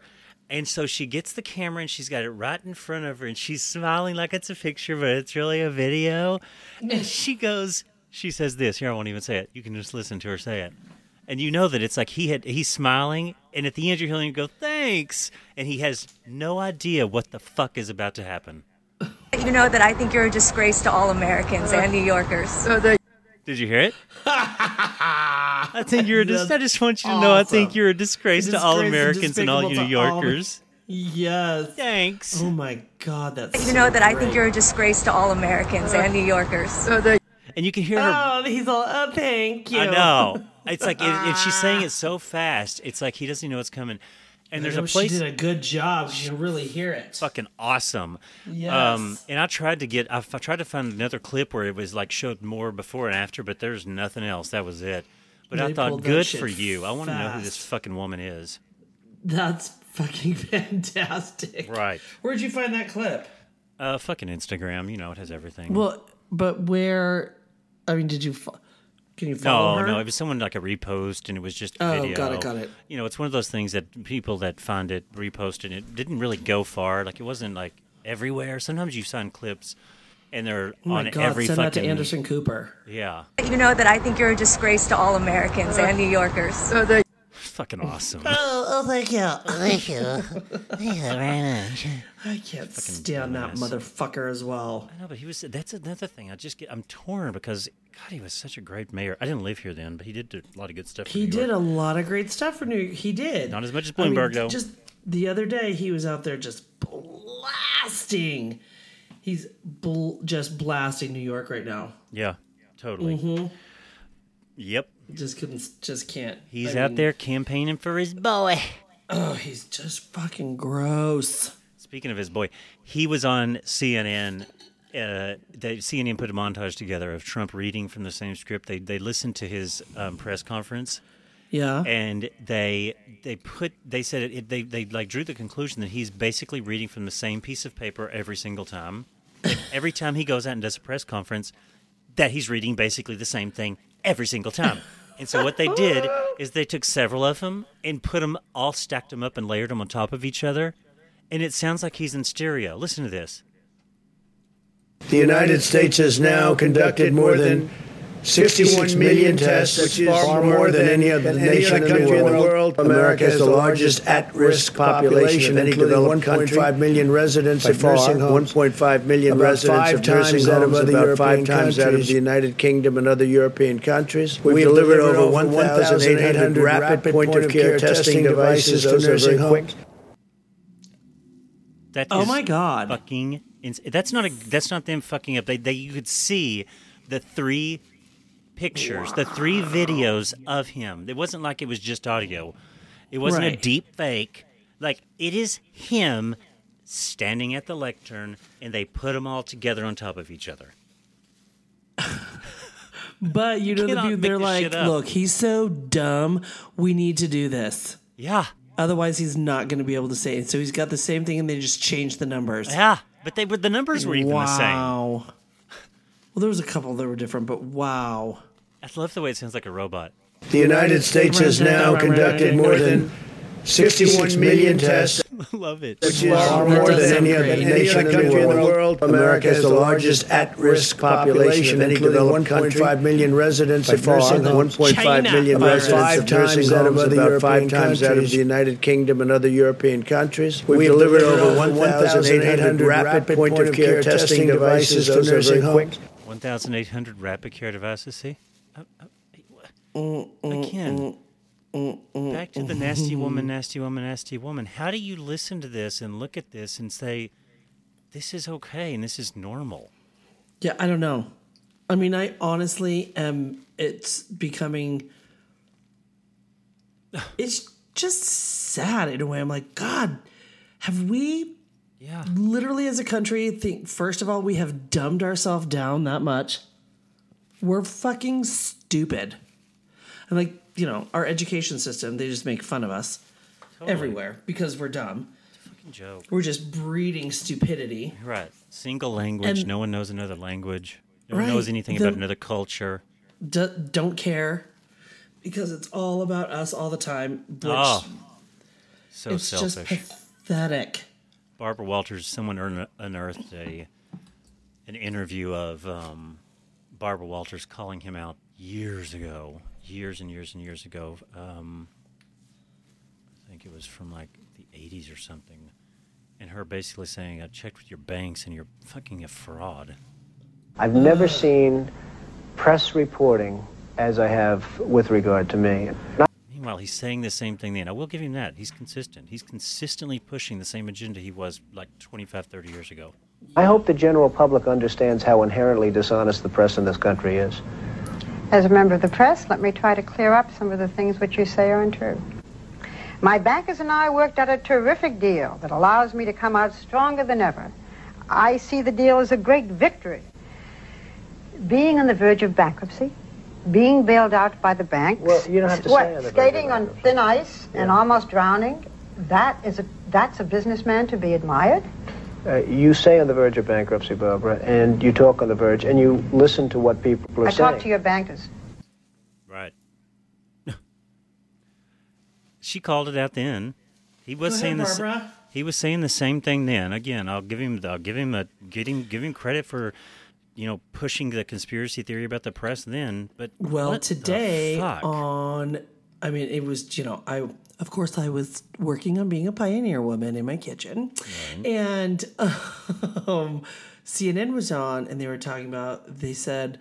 B: And so she gets the camera and she's got it right in front of her and she's smiling like it's a picture, but it's really a video. And she goes, she says this. Here, I won't even say it. You can just listen to her say it. And you know that it's like he had he's smiling, and at the end you're hearing him go, "Thanks," and he has no idea what the fuck is about to happen.
D: You know that I think you're a disgrace to all Americans and New Yorkers.
B: Did you hear it? I think you're. A dis- I just want you to know. I think you're a disgrace, to all
C: Disgrace and
B: Americans and all New
C: to all-
B: Yorkers.
C: Yes.
B: Thanks.
C: Oh my God, that's.
D: You know
C: so
D: that I think you're a disgrace to all Americans and uh, New Yorkers.
B: And you can hear her.
C: Oh, he's all. Oh, thank you.
B: I know. It's like, and and she's saying it so fast. It's like he doesn't even know what's coming. And there's a place
C: She did a good job. You can really hear it.
B: fucking awesome.
C: Yes.
B: Um, and I tried to get, I, I tried to find another clip where it was like showed more before and after, but there's nothing else. That was it. But I thought, good for you. I want to know who this fucking woman is.
C: That's fucking fantastic.
B: Right.
C: Where'd you find that clip?
B: Uh, fucking Instagram. You know, it has everything.
C: Well, but where? I mean, did you? fo- Can you follow
B: no,
C: her?
B: no, it was someone like a repost, and it was just a
C: Oh,
B: video.
C: got it, got it.
B: You know, it's one of those things that people that find it reposted. It didn't really go far. Like it wasn't like everywhere. Sometimes you find clips, and they're
C: Oh
B: on
C: God!
B: every
C: Send
B: fucking.
C: that to Anderson Cooper.
B: Yeah,
D: You know that I think you're a disgrace to all Americans and New Yorkers.
B: Fucking awesome.
C: Oh, oh, thank you.
E: Thank you. Thank you very much.
C: I can't stand that motherfucker as well.
B: I know, but he was. That's another thing. I just get. I'm torn because God, he was such a great mayor. I didn't live here then, but he did do a lot of good stuff. for
C: He
B: New
C: did
B: York.
C: a lot of great stuff for New York. He did.
B: Not as much as
C: I mean,
B: Bloomberg, though.
C: Just the other day, he was out there just blasting. He's bl- just blasting New York right now.
B: Yeah, totally.
C: Mm-hmm.
B: Yep,
C: Just couldn't. Just can't.
B: he's
C: I
B: out
C: mean,
B: there campaigning for his boy.
C: Oh, he's just fucking gross.
B: Speaking of his boy, he was on CNN. Uh, they, CNN put a montage together of Trump reading from the same script. They they listened to his um, press conference
C: Yeah.
B: and they they put they said it, they they like drew the conclusion that he's basically reading from the same piece of paper every single time. Like, every time he goes out and does a press conference, that he's reading basically the same thing every single time. And so what they did is they took several of them and put them all stacked them up and layered them on top of each other, and it sounds like he's in stereo. Listen to this.
F: The United States has now conducted more than 61 million tests, which is far more than any other nation in the world. America has the largest at-risk population of any developed country. 1.5 million residents of nursing homes. 1.5 million residents of nursing homes, about five times that of the United Kingdom and other European countries. We've delivered over 1,800 rapid point-of-care testing devices to nursing homes.
B: That
C: Oh my God.
B: Fucking ins- that's not a that's not them fucking up. They, they you could see the three pictures, the three videos of him. It wasn't like it was just audio. It wasn't a deep fake. Like it is him standing at the lectern, and they put them all together on top of each other.
C: But you know the
B: make
C: they're like, look, he's so dumb. We need to do this.
B: Yeah,
C: Otherwise, he's not going to be able to say it. So he's got the same thing, and they just changed the numbers.
B: yeah. But they were the numbers were even the same.
C: wow. Well, there was a couple that were different, but wow.
B: I love the way it sounds like a robot.
F: The United States has now conducted more than 61 million tests,
B: love it.
F: which is far more than any other nation in the world. America has the largest at-risk population of any developed country. 1.5 million residents of nursing homes. 1.5
C: China
F: million
C: virus.
F: residents of nursing homes, about five times that of the United Kingdom and other European countries. We've delivered over 1,800 rapid point-of-care testing devices to nursing homes.
B: 1,800 rapid care devices. See? Uh, uh, Again, back to the nasty woman, nasty woman, nasty woman. How do you listen to this and look at this and say, this is okay and this is normal?
C: Yeah, I don't know. I mean, I honestly am. It's becoming. It's just sad in a way. I'm like, God, have we
B: Yeah.
C: literally as a country think first of all we have dumbed ourselves down that much? We're fucking stupid. And like, you know, our education system, they just make fun of us everywhere because we're dumb.
B: Fucking joke.
C: We're just breeding stupidity.
B: Right. Single language.
C: And-
B: no one knows another language. No one
C: Right.
B: knows anything
C: The-
B: about another culture.
C: D- don't care because it's all about us all the time. Which
B: Oh, so
C: it's just
B: selfish.
C: pathetic.
B: Barbara Walters, someone unearthed a an interview of um, Barbara Walters calling him out years ago, years and years and years ago. Um, I think it was from like the '80s or something, and her basically saying, "I checked with your banks, and you're fucking a fraud."
G: I've never seen press reporting as I have with regard to me.
B: Meanwhile, he's saying the same thing then. I will give him that. He's consistent. He's consistently pushing the same agenda he was like 25, 30 years ago.
G: I hope the general public understands how inherently dishonest the press in this country is.
H: As a member of the press, let me try to clear up some of the things which you say are untrue. My bankers and I worked out a terrific deal that allows me to come out stronger than ever. I see the deal as a great victory. Being on the verge of bankruptcy, being bailed out by the banks,
G: Well, you don't have to say
H: what,
G: on the verge of
H: skating on thin ice and almost drowning, that is a that's a businessman to be admired.
G: Uh, you say on the verge of bankruptcy, Barbara, and you talk on the verge, and you listen to what people are
H: I
G: saying.
H: talk to your bankers.
B: Right. she called it out then. He was
C: Go
B: saying
C: ahead,
B: the sa- He was saying the same thing then. Again, I'll give him. I'll give him a give him give him credit for, you know, pushing the conspiracy theory about the press then. But
C: Well,
B: what the
C: today
B: fuck?
C: on, I mean, it was you know, I of course I was working on being a pioneer woman in my kitchen, and um, CNN was on, and they were talking about. They said,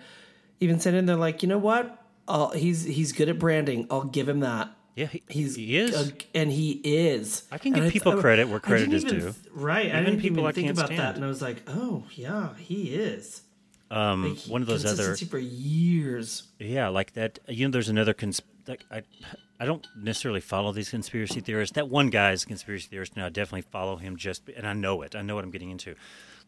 C: even said in, they're like, you know what? I'll, he's he's good at branding. I'll give him that.
B: yeah, he,
C: He's
B: he is.
C: a- and he is.
B: I can
C: And
B: give people
C: I-
B: credit where credit is
C: even
B: due.
C: right, I
B: Even
C: didn't
B: people
C: even
B: I
C: think about that,
B: stand.
C: and I was like, oh yeah, he is.
B: um,
C: Like,
B: one of those other
C: for years.
B: Yeah, like that. You know, there's another cons. Like, I, I don't necessarily follow these conspiracy theorists. That one guy is a conspiracy theorist, and I definitely follow him. Just and I know it. I know what I'm getting into.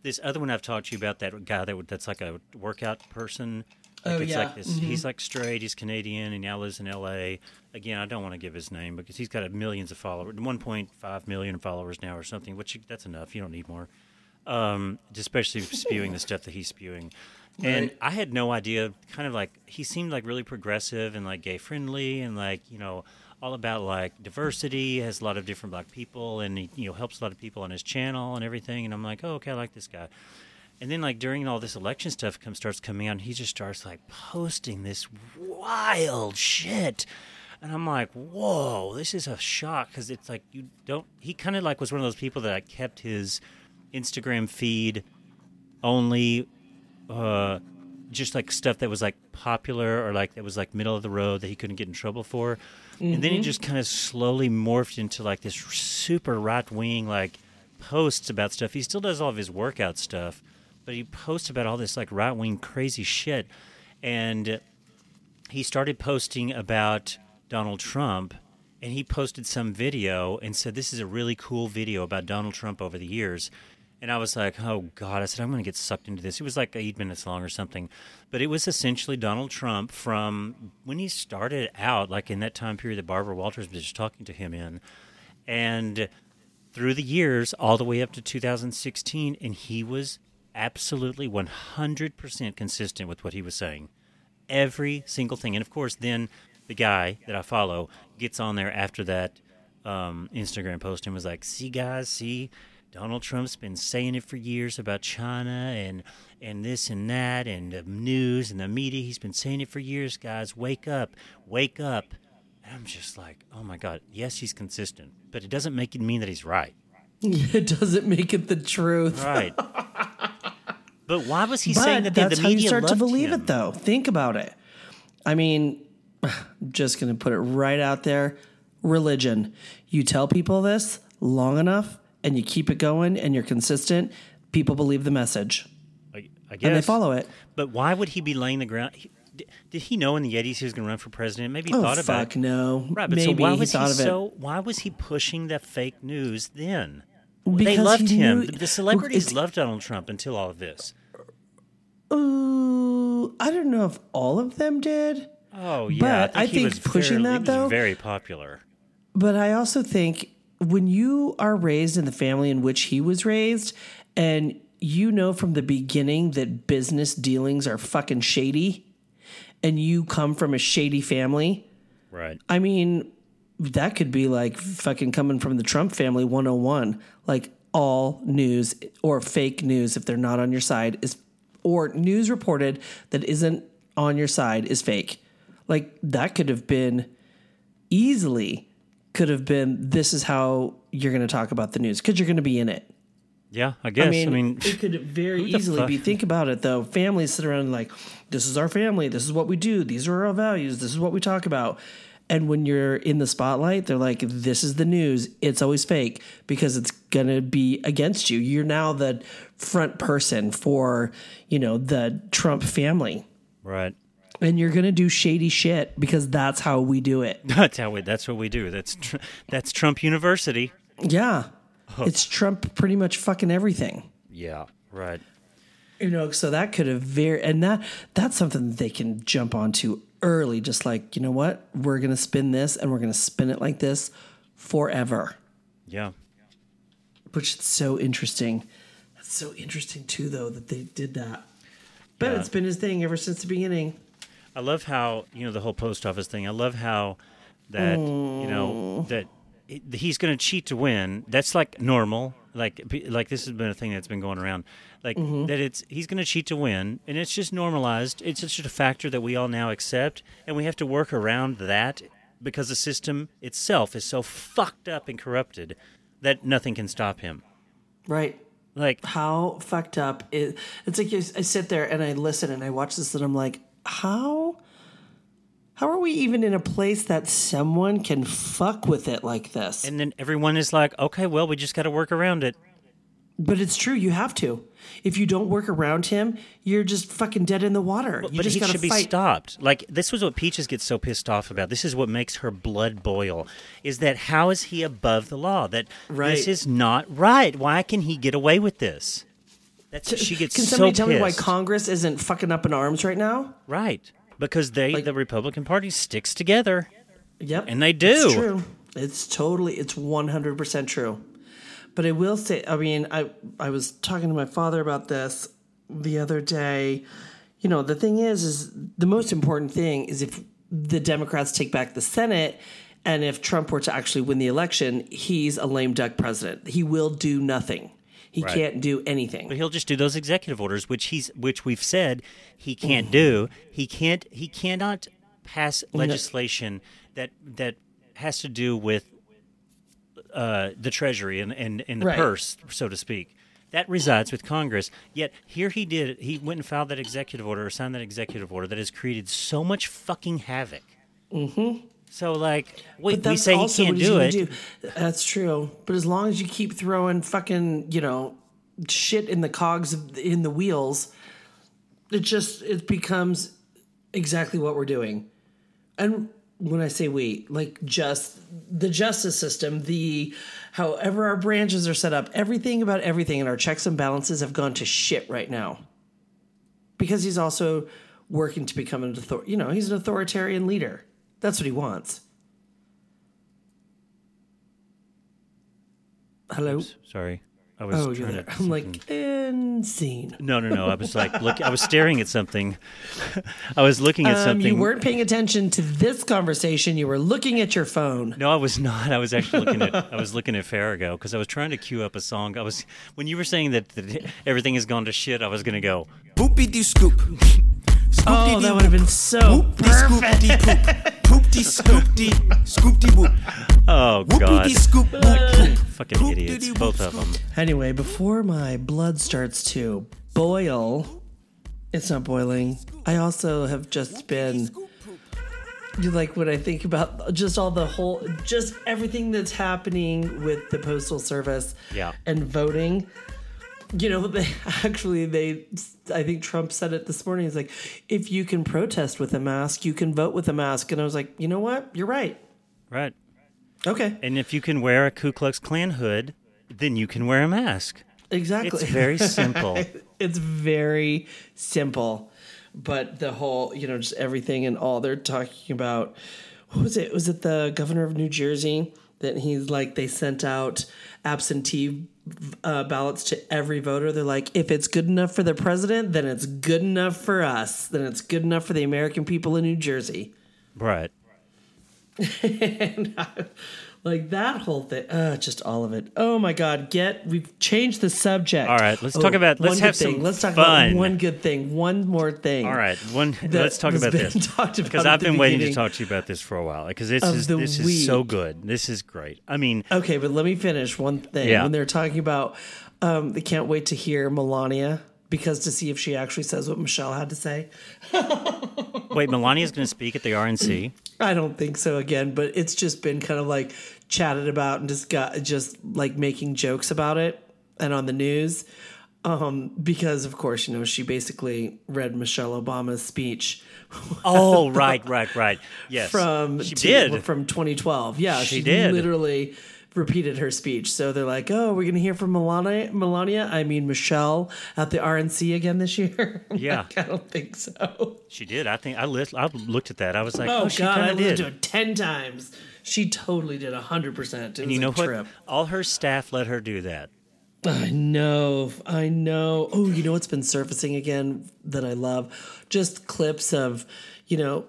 B: This other one I've talked to you about that guy that that's like a workout person. Like
C: Oh,
B: it's
C: yeah.
B: like this. He's like straight. He's Canadian, and now lives in L.A. Again, I don't want to give his name because he's got millions of followers, 1.5 million followers now or something. Which you, that's enough. You don't need more um, especially spewing the stuff that he's spewing. And
C: Right.
B: I had no idea. Kind of like he seemed like really progressive and like gay friendly and like you know all about like diversity. Has a lot of different black people and he you know helps a lot of people on his channel and everything. And I'm like, oh okay, I like this guy. And then like during all this election stuff comes starts coming out, and he just starts like posting this wild shit. And I'm like, whoa, this is a shock because it's like you don't. He kind of like was one of those people that like, kept his Instagram feed only uh, just like stuff that was like popular or like that was like middle of the road that he couldn't get in trouble for. And then he just kind of slowly morphed into like this super right wing like posts about stuff. He still does all of his workout stuff, but he posts about all this like right wing crazy shit. And he started posting about Donald Trump and he posted some video and said this is a really cool video about Donald Trump over the years. And I was like, oh God, I said, I'm going to get sucked into this. It was like eight minutes long or something. But it was essentially Donald Trump from when he started out, like in that time period that Barbara Walters was just talking to him in. And through the years, all the way up to 2016. And he was absolutely 100% consistent with what he was saying. Every single thing. And of course, then the guy that I follow gets on there after that um, Instagram post and was like, see, guys, see, Donald Trump's been saying it for years about China and and this and that and the news and the media. He's been saying it for years, guys. Wake up, wake up. And I'm just like, oh my god. Yes, he's consistent, but it doesn't make it mean that he's right.
C: It doesn't make it the truth.
B: Right. but why was he
C: but
B: saying that the,
C: that's
B: the
C: how you start to believe
B: him?
C: it, though. Think about it. I mean, I'm just going to put it right out there. Religion. You tell people this long enough, and you keep it going, and you're consistent. People believe the message,
B: I, I guess.
C: and they follow it.
B: But why would he be laying the ground? He, did he know in the 80s he was going to run for president? Maybe he
C: Oh
B: thought about
C: fuck
B: it.
C: no!
B: Right, but
C: Maybe
B: so why was he,
C: thought of it.
B: so? Why was he pushing the fake news then? they
C: Because
B: loved
C: he
B: him.
C: knew-
B: the celebrities loved Donald Trump until all of this.
C: Ooh, I don't know if all of them did.
B: Oh yeah,
C: But
B: I
C: I
B: think, he
C: think pushing
B: fairly-
C: that,
B: he
C: though-
B: very popular.
C: But I also think when you are raised in the family in which he was raised, and you know from the beginning that business dealings are fucking shady, and you come from a shady family,
B: Right.
C: I mean, that could be like fucking coming from the Trump family 101. Like all news or fake news, if they're not on your side, is, or news reported that isn't on your side is fake. Like that could have been easily, could have been, this is how you're going to talk about the news because you're going to be in it.
B: Yeah, I guess. I mean,
C: it could very easily be. Think about it, though. Families sit around like, this is our family. This is what we do. These are our values. This is what we talk about. And when you're in the spotlight, they're like, this is the news. It's always fake because it's going to be against you. You're now the front person for, you know, the Trump family.
B: right.
C: And you're going to do shady shit because that's how we do it.
B: That's how we. That's what we do. That's tr- that's Trump University.
C: Yeah. It's Trump pretty much fucking everything.
B: Yeah. Right.
C: you know so that could have very and that that's something that they can jump onto early just like you know what we're gonna spin this and we're gonna spin it like this forever
B: Yeah.
C: which is so interesting that's so interesting too though that they did that but
B: Yeah.
C: it's been his thing ever since the beginning
B: I love how you know the whole post office thing. I love how that you know that it, he's going to cheat to win. That's like normal. Like like this has been a thing that's been going around. Like mm-hmm. that it's he's going to cheat to win, and it's just normalized. It's just a factor that we all now accept, and we have to work around that because the system itself is so fucked up and corrupted that nothing can stop him.
C: right
B: Like
C: how fucked up is it's like you, I sit there and I listen and I watch this and I'm like how how are we even in a place that someone can fuck with it like this
B: and then everyone is like, okay, well, we just got to work around it.
C: But it's true. You have to. If you don't work around him, you're just fucking dead in the water. you
B: but
C: just
B: he should be stopped. Like this was what Peaches gets so pissed off about. This is what makes her blood boil. Is that how is he above the law? That
C: Right.
B: this is not right. Why can he get away with this? That's she gets
C: Can
B: so
C: somebody tell me why
B: pissed.
C: Congress isn't fucking up in arms right now?
B: right because they
C: Like-
B: the Republican Party sticks together.
C: Yep.
B: And they
C: It's
B: do.
C: true. It's totally, it's 100% true. But I will say, I mean, I, I was talking to my father about this the other day. You know, the thing is, is the most important thing is if the Democrats take back the Senate and if Trump were to actually win the election, he's a lame duck president. He will do nothing. He
B: Right.
C: can't do anything.
B: But he'll just do those executive orders, which he's which we've said he can't do. He can't. He cannot pass legislation that that has to do with uh, the treasury and and, and the
C: Right.
B: purse, so to speak. That resides with Congress. Yet here he did. He went and filed that executive order or signed that executive order that has created so much fucking havoc. Mm-hmm. So like, we
C: that's
B: say he can't
C: what
B: do it.
C: do. That's true. But as long as you keep throwing fucking, you know, shit in the cogs of, in the wheels, it just it becomes exactly what we're doing. And when I say we, like just the justice system, the however our branches are set up, everything about everything and our checks and balances have gone to shit right now. Because he's also working to become an author you know, he's an authoritarian leader. That's what he wants. Hello.
B: Sorry, I was
C: Oh, you're
B: trying
C: there.
B: to.
C: I'm like insane.
B: No, no, no. I was like, look, I was staring at something. I was looking at
C: Um,
B: something.
C: you weren't paying attention to this conversation. You were looking at your phone.
B: No, I was not. I was actually looking at. I was looking at Farrago because I was trying to cue up a song. I was when you were saying that, that everything has gone to shit. I was going to go.
I: Poopy dee scoop.
C: Oh, that would have been so
I: Whoop dee scoop dee poop. Poop dee scoop dee whoop.
B: Oh
I: Whoopy
B: God,
I: dee scoop whoop ah, whoop.
B: fucking idiots, both of them.
C: Anyway, before my blood starts to boil, it's not boiling. I also have just been. You like what I think about just all the whole, just everything that's happening with the postal service,
B: Yeah.
C: and voting. You know, they actually they. I think Trump said it this morning. He's like, if you can protest with a mask, you can vote with a mask. And I was like, you know what? You're right.
B: Right.
C: Okay,
B: And if you can wear a Ku Klux Klan hood, then you can wear a mask.
C: exactly.
B: It's very simple.
C: it's very simple but the whole you know just everything and all they're talking about what was it was it the governor of new jersey that he's like they sent out absentee uh, ballots to every voter. They're like if it's good enough for the president then it's good enough for us. Then it's good enough for the american people in new jersey.
B: Right.
C: like that whole thing uh just all of it oh my god get we've changed the subject
B: All right, let's talk about-
C: one
B: let's
C: good
B: have some
C: thing. let's talk
B: fun.
C: about one good thing one more thing
B: All right. One. Let's talk about this
C: talked about
B: because I've been waiting to talk to you about this for a while because this is this is so good. This is great. I mean,
C: Okay, but let me finish one thing.
B: Yeah.
C: When they're talking about, um, they can't wait to hear Melania because to see if she actually says what Michelle had to say.
B: wait, Melania's going to speak at the RNC.
C: I don't think so again, but it's just been kind of like chatted about and just got just like making jokes about it and on the news. Um, because of course, you know, she basically read Michelle Obama's speech
B: Oh, right, right, right. Yes,
C: from
B: she did.
C: from 2012. Yeah,
B: She
C: she,
B: did.
C: literally repeated her speech. So they're like, "Oh, we're gonna hear from Melania, Melania. I mean Michelle at the RNC again this year."
B: Yeah.
C: like, I don't think so.
B: She did. I think I, lis- I looked at that. I was like,
C: Oh,
B: oh, she
C: God, I
B: kind of
C: listened
B: did.
C: to it ten times. She totally did hundred percent.
B: And you know what?
C: trip.
B: All her staff let her do that.
C: I know, I know. Oh, you know what's been surfacing again that I love? Just clips of, you know,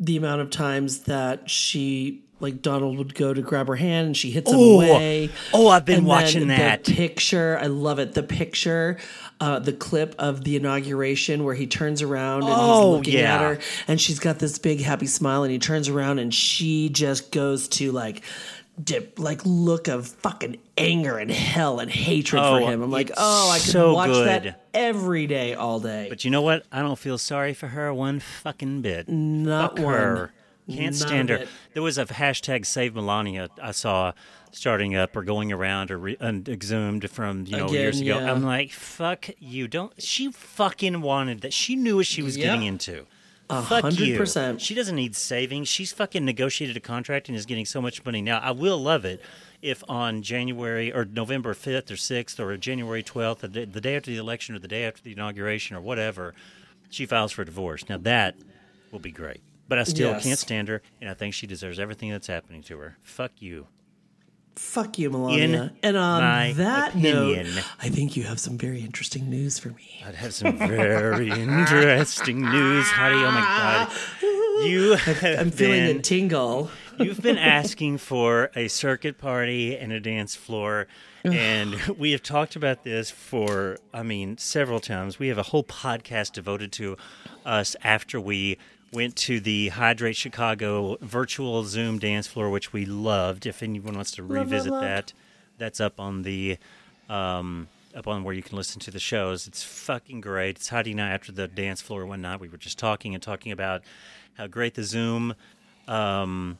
C: the amount of times that she like Donald would go to grab her hand and she hits him
B: Oh.
C: away.
B: Oh, I've been
C: And
B: watching that.
C: Picture, I love it. The picture, uh, the clip of the inauguration where he turns around and
B: Oh,
C: he's looking
B: yeah.
C: at her and she's got this big happy smile and he turns around and she just goes to like dip like look of fucking anger and hell and hatred
B: Oh,
C: for him. I'm like, oh, I could
B: so
C: watch
B: good.
C: that every day, all day.
B: But you know what? I don't feel sorry for her one fucking bit.
C: Not
B: Fuck
C: one.
B: her. Can't
C: Not
B: stand her. There was a hashtag Save Melania I saw starting up or going around or re- and exhumed from you know
C: Again,
B: years ago.
C: yeah.
B: I'm like, fuck you! Don't. She fucking wanted that. She knew what she was getting into. Fuck
C: hundred
B: you.
C: percent.
B: She doesn't need saving. She's fucking negotiated a contract and is getting so much money now. I will love it if on January or November 5th or 6th or January 12th, the day, the day after the election or the day after the inauguration or whatever, she files for divorce. Now that will be great. But I still
C: Yes.
B: can't stand her, and I think she deserves everything that's happening to her. Fuck you.
C: Fuck you, Melania.
B: In
C: and on
B: my
C: that
B: opinion.
C: note, I think you have some very interesting news for me.
B: I'd have some very interesting news, Heidi. Oh my god, you have
C: I'm feeling
B: been,
C: a tingle.
B: You've been asking for a circuit party and a dance floor, and we have talked about this for, I mean, several times. We have a whole podcast devoted to us after we went to the Hydrate Chicago virtual Zoom dance floor, which we loved. If anyone wants to
C: love,
B: revisit
C: love.
B: that, that's up on the. Um, up on where you can listen to the shows. It's fucking great. It's Heidi and I after the dance floor one night. We were just talking and talking about how great the Zoom um,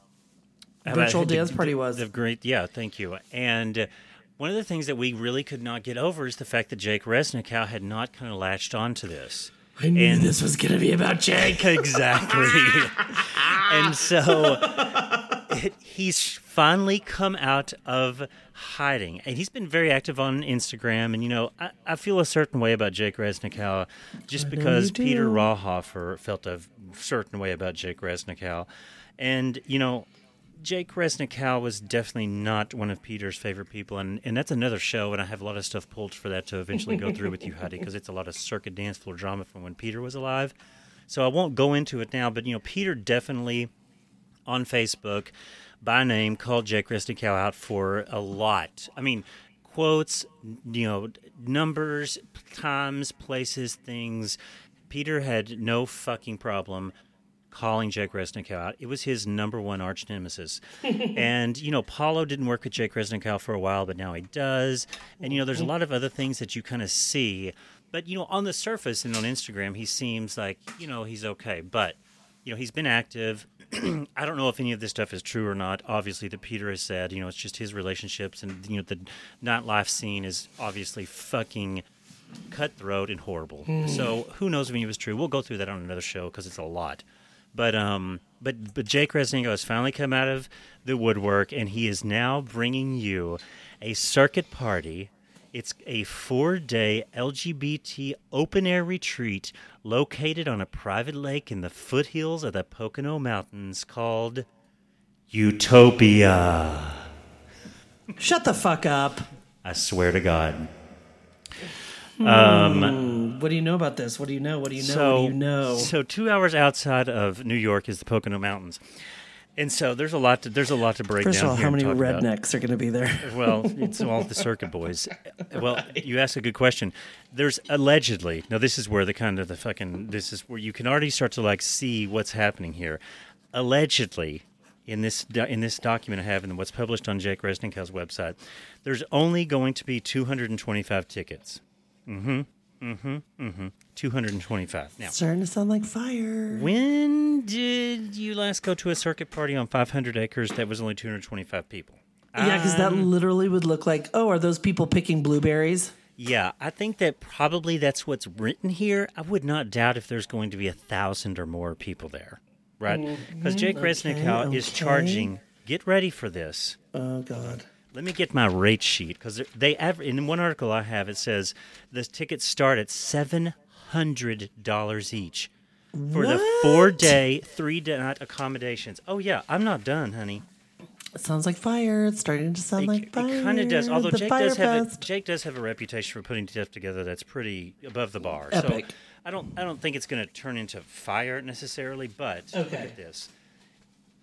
C: Virtual
B: the-
C: dance party was.
B: The great, yeah, thank you. And one of the things that we really could not get over is the fact that Jake Resnicow had not kind of latched onto this.
C: I knew
B: And-
C: this was going to be about Jake.
B: exactly. and so it, he's finally come out of hiding, and he's been very active on Instagram. And you know, I, I feel a certain way about Jake Resnicow just because. Peter Rauhofer felt a certain way about Jake Resnicow, and you know. Jake Resnicow was definitely not one of Peter's favorite people, and, and that's another show, and I have a lot of stuff pulled for that to eventually go through with you, Heidi, because it's a lot of circuit dance floor drama from when Peter was alive. So I won't go into it now, but you know, Peter definitely on Facebook by name called Jake Resnicow out for a lot. I mean, quotes, you know, numbers, times, places, things. Peter had no fucking problem calling Jake Resnicow out. It was his number one arch nemesis. and, you know, Paulo didn't work with Jake Resnicow for a while, but now he does. And, you know, there's a lot of other things that you kind of see. But, you know, on the surface and on Instagram, he seems like, you know, he's okay. But, you know, he's been active. I don't know if any of this stuff is true or not. Obviously, that Peter has said, you know, it's just his relationships, and you know, the nightlife scene is obviously fucking cutthroat and horrible. Mm. So who knows if any of it's true? We'll go through that on another show because it's a lot. But um, but but Jake Resnick has finally come out of the woodwork, and he is now bringing you a circuit party. It's a four-day LGBT open-air retreat located on a private lake in the foothills of the Pocono Mountains called Utopia.
C: Shut the fuck up.
B: I swear to God.
C: Um, hmm, what do you know about this? What do you know? What do you know?
B: So,
C: what do you know?
B: so two hours outside of New York is the Pocono Mountains, and so there's a lot to there's a lot to break
C: First
B: down.
C: of all, how many
B: talk about.
C: rednecks are going to be there?
B: Well, it's all the circuit boys. Well, you ask a good question. There's allegedly now. This is where the kind of the fucking this is where you can already start to like see what's happening here. Allegedly, in this in this document I have and what's published on Jake Resnicow's website, there's only going to be 225 tickets. Mm-hmm. Mm-hmm. Mm-hmm. 225. Now,
C: Starting to sound like fire.
B: when did you last go to a circuit party on 500 acres that was only 225 people?
C: Yeah, because that literally would look like, oh, are those people picking blueberries?
B: Yeah, I think that probably that's what's written here. I would not doubt if there's going to be a thousand or more people there, right? Because Jake Resnicow is
C: okay.
B: charging. Get ready for this.
C: Oh God.
B: Let me get my rate sheet because they aver- in one article I have it says the tickets start at seven hundred dollars each for the four day, three night accommodations. Oh yeah, I'm not done, honey.
C: It sounds like fire. It's starting to sound like fire.
B: it, kind of does. Although
C: The
B: Jake does have a. Jake does have a reputation for putting stuff together that's pretty above the bar.
C: Epic.
B: So I don't I don't think it's going to turn into fire necessarily. But look at this.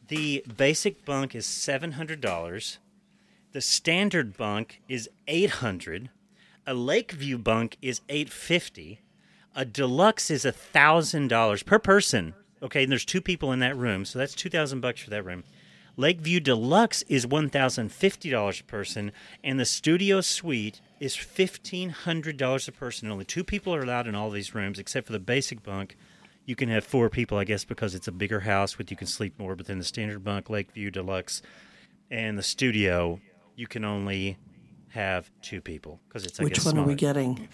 B: The basic bunk is seven hundred dollars. The standard bunk is eight hundred. A Lakeview bunk is eight fifty. A deluxe is a thousand dollars per person. Okay, and there's two people in that room, so that's two thousand bucks for that room. Lakeview Deluxe is one thousand fifty dollars a person, and the studio suite is fifteen hundred dollars a person. Only two people are allowed in all these rooms, except for the basic bunk. You can have four people, I guess, because it's a bigger house with you can sleep more. But then the standard bunk, Lakeview Deluxe, and the studio, you can only have two people because it's I
C: Which
B: guess
C: one are we getting?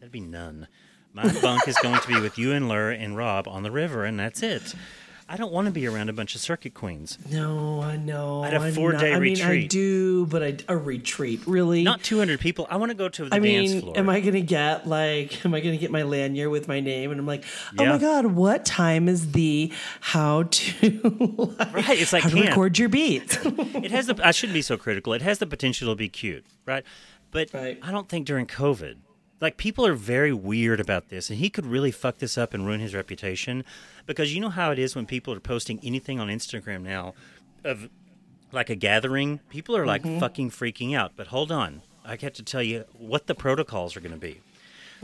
B: That'd be none. My bunk is going to be with you and Lur and Rob on the river, and that's it. I don't want to be around a bunch of circuit queens.
C: No, I know.
B: At a
C: I'm
B: four-day
C: not- I mean, I do, but I, a retreat, really?
B: Not 200 people. I want to go to the
C: I
B: dance
C: mean,
B: floor.
C: am I gonna get like, am I gonna get my lanyard with my name? And I'm like, oh
B: Yeah.
C: my god, what time is the how to
B: Right, it's like
C: how to record your beats?
B: it has the. I shouldn't be so critical. It has the potential to be cute, right? But
C: Right.
B: I don't think during COVID, like people are very weird about this, and he could really fuck this up and ruin his reputation, because you know how it is when people are posting anything on Instagram now. of like a gathering, people are like mm-hmm. fucking freaking out. But hold on, I have to tell you what the protocols are going to be.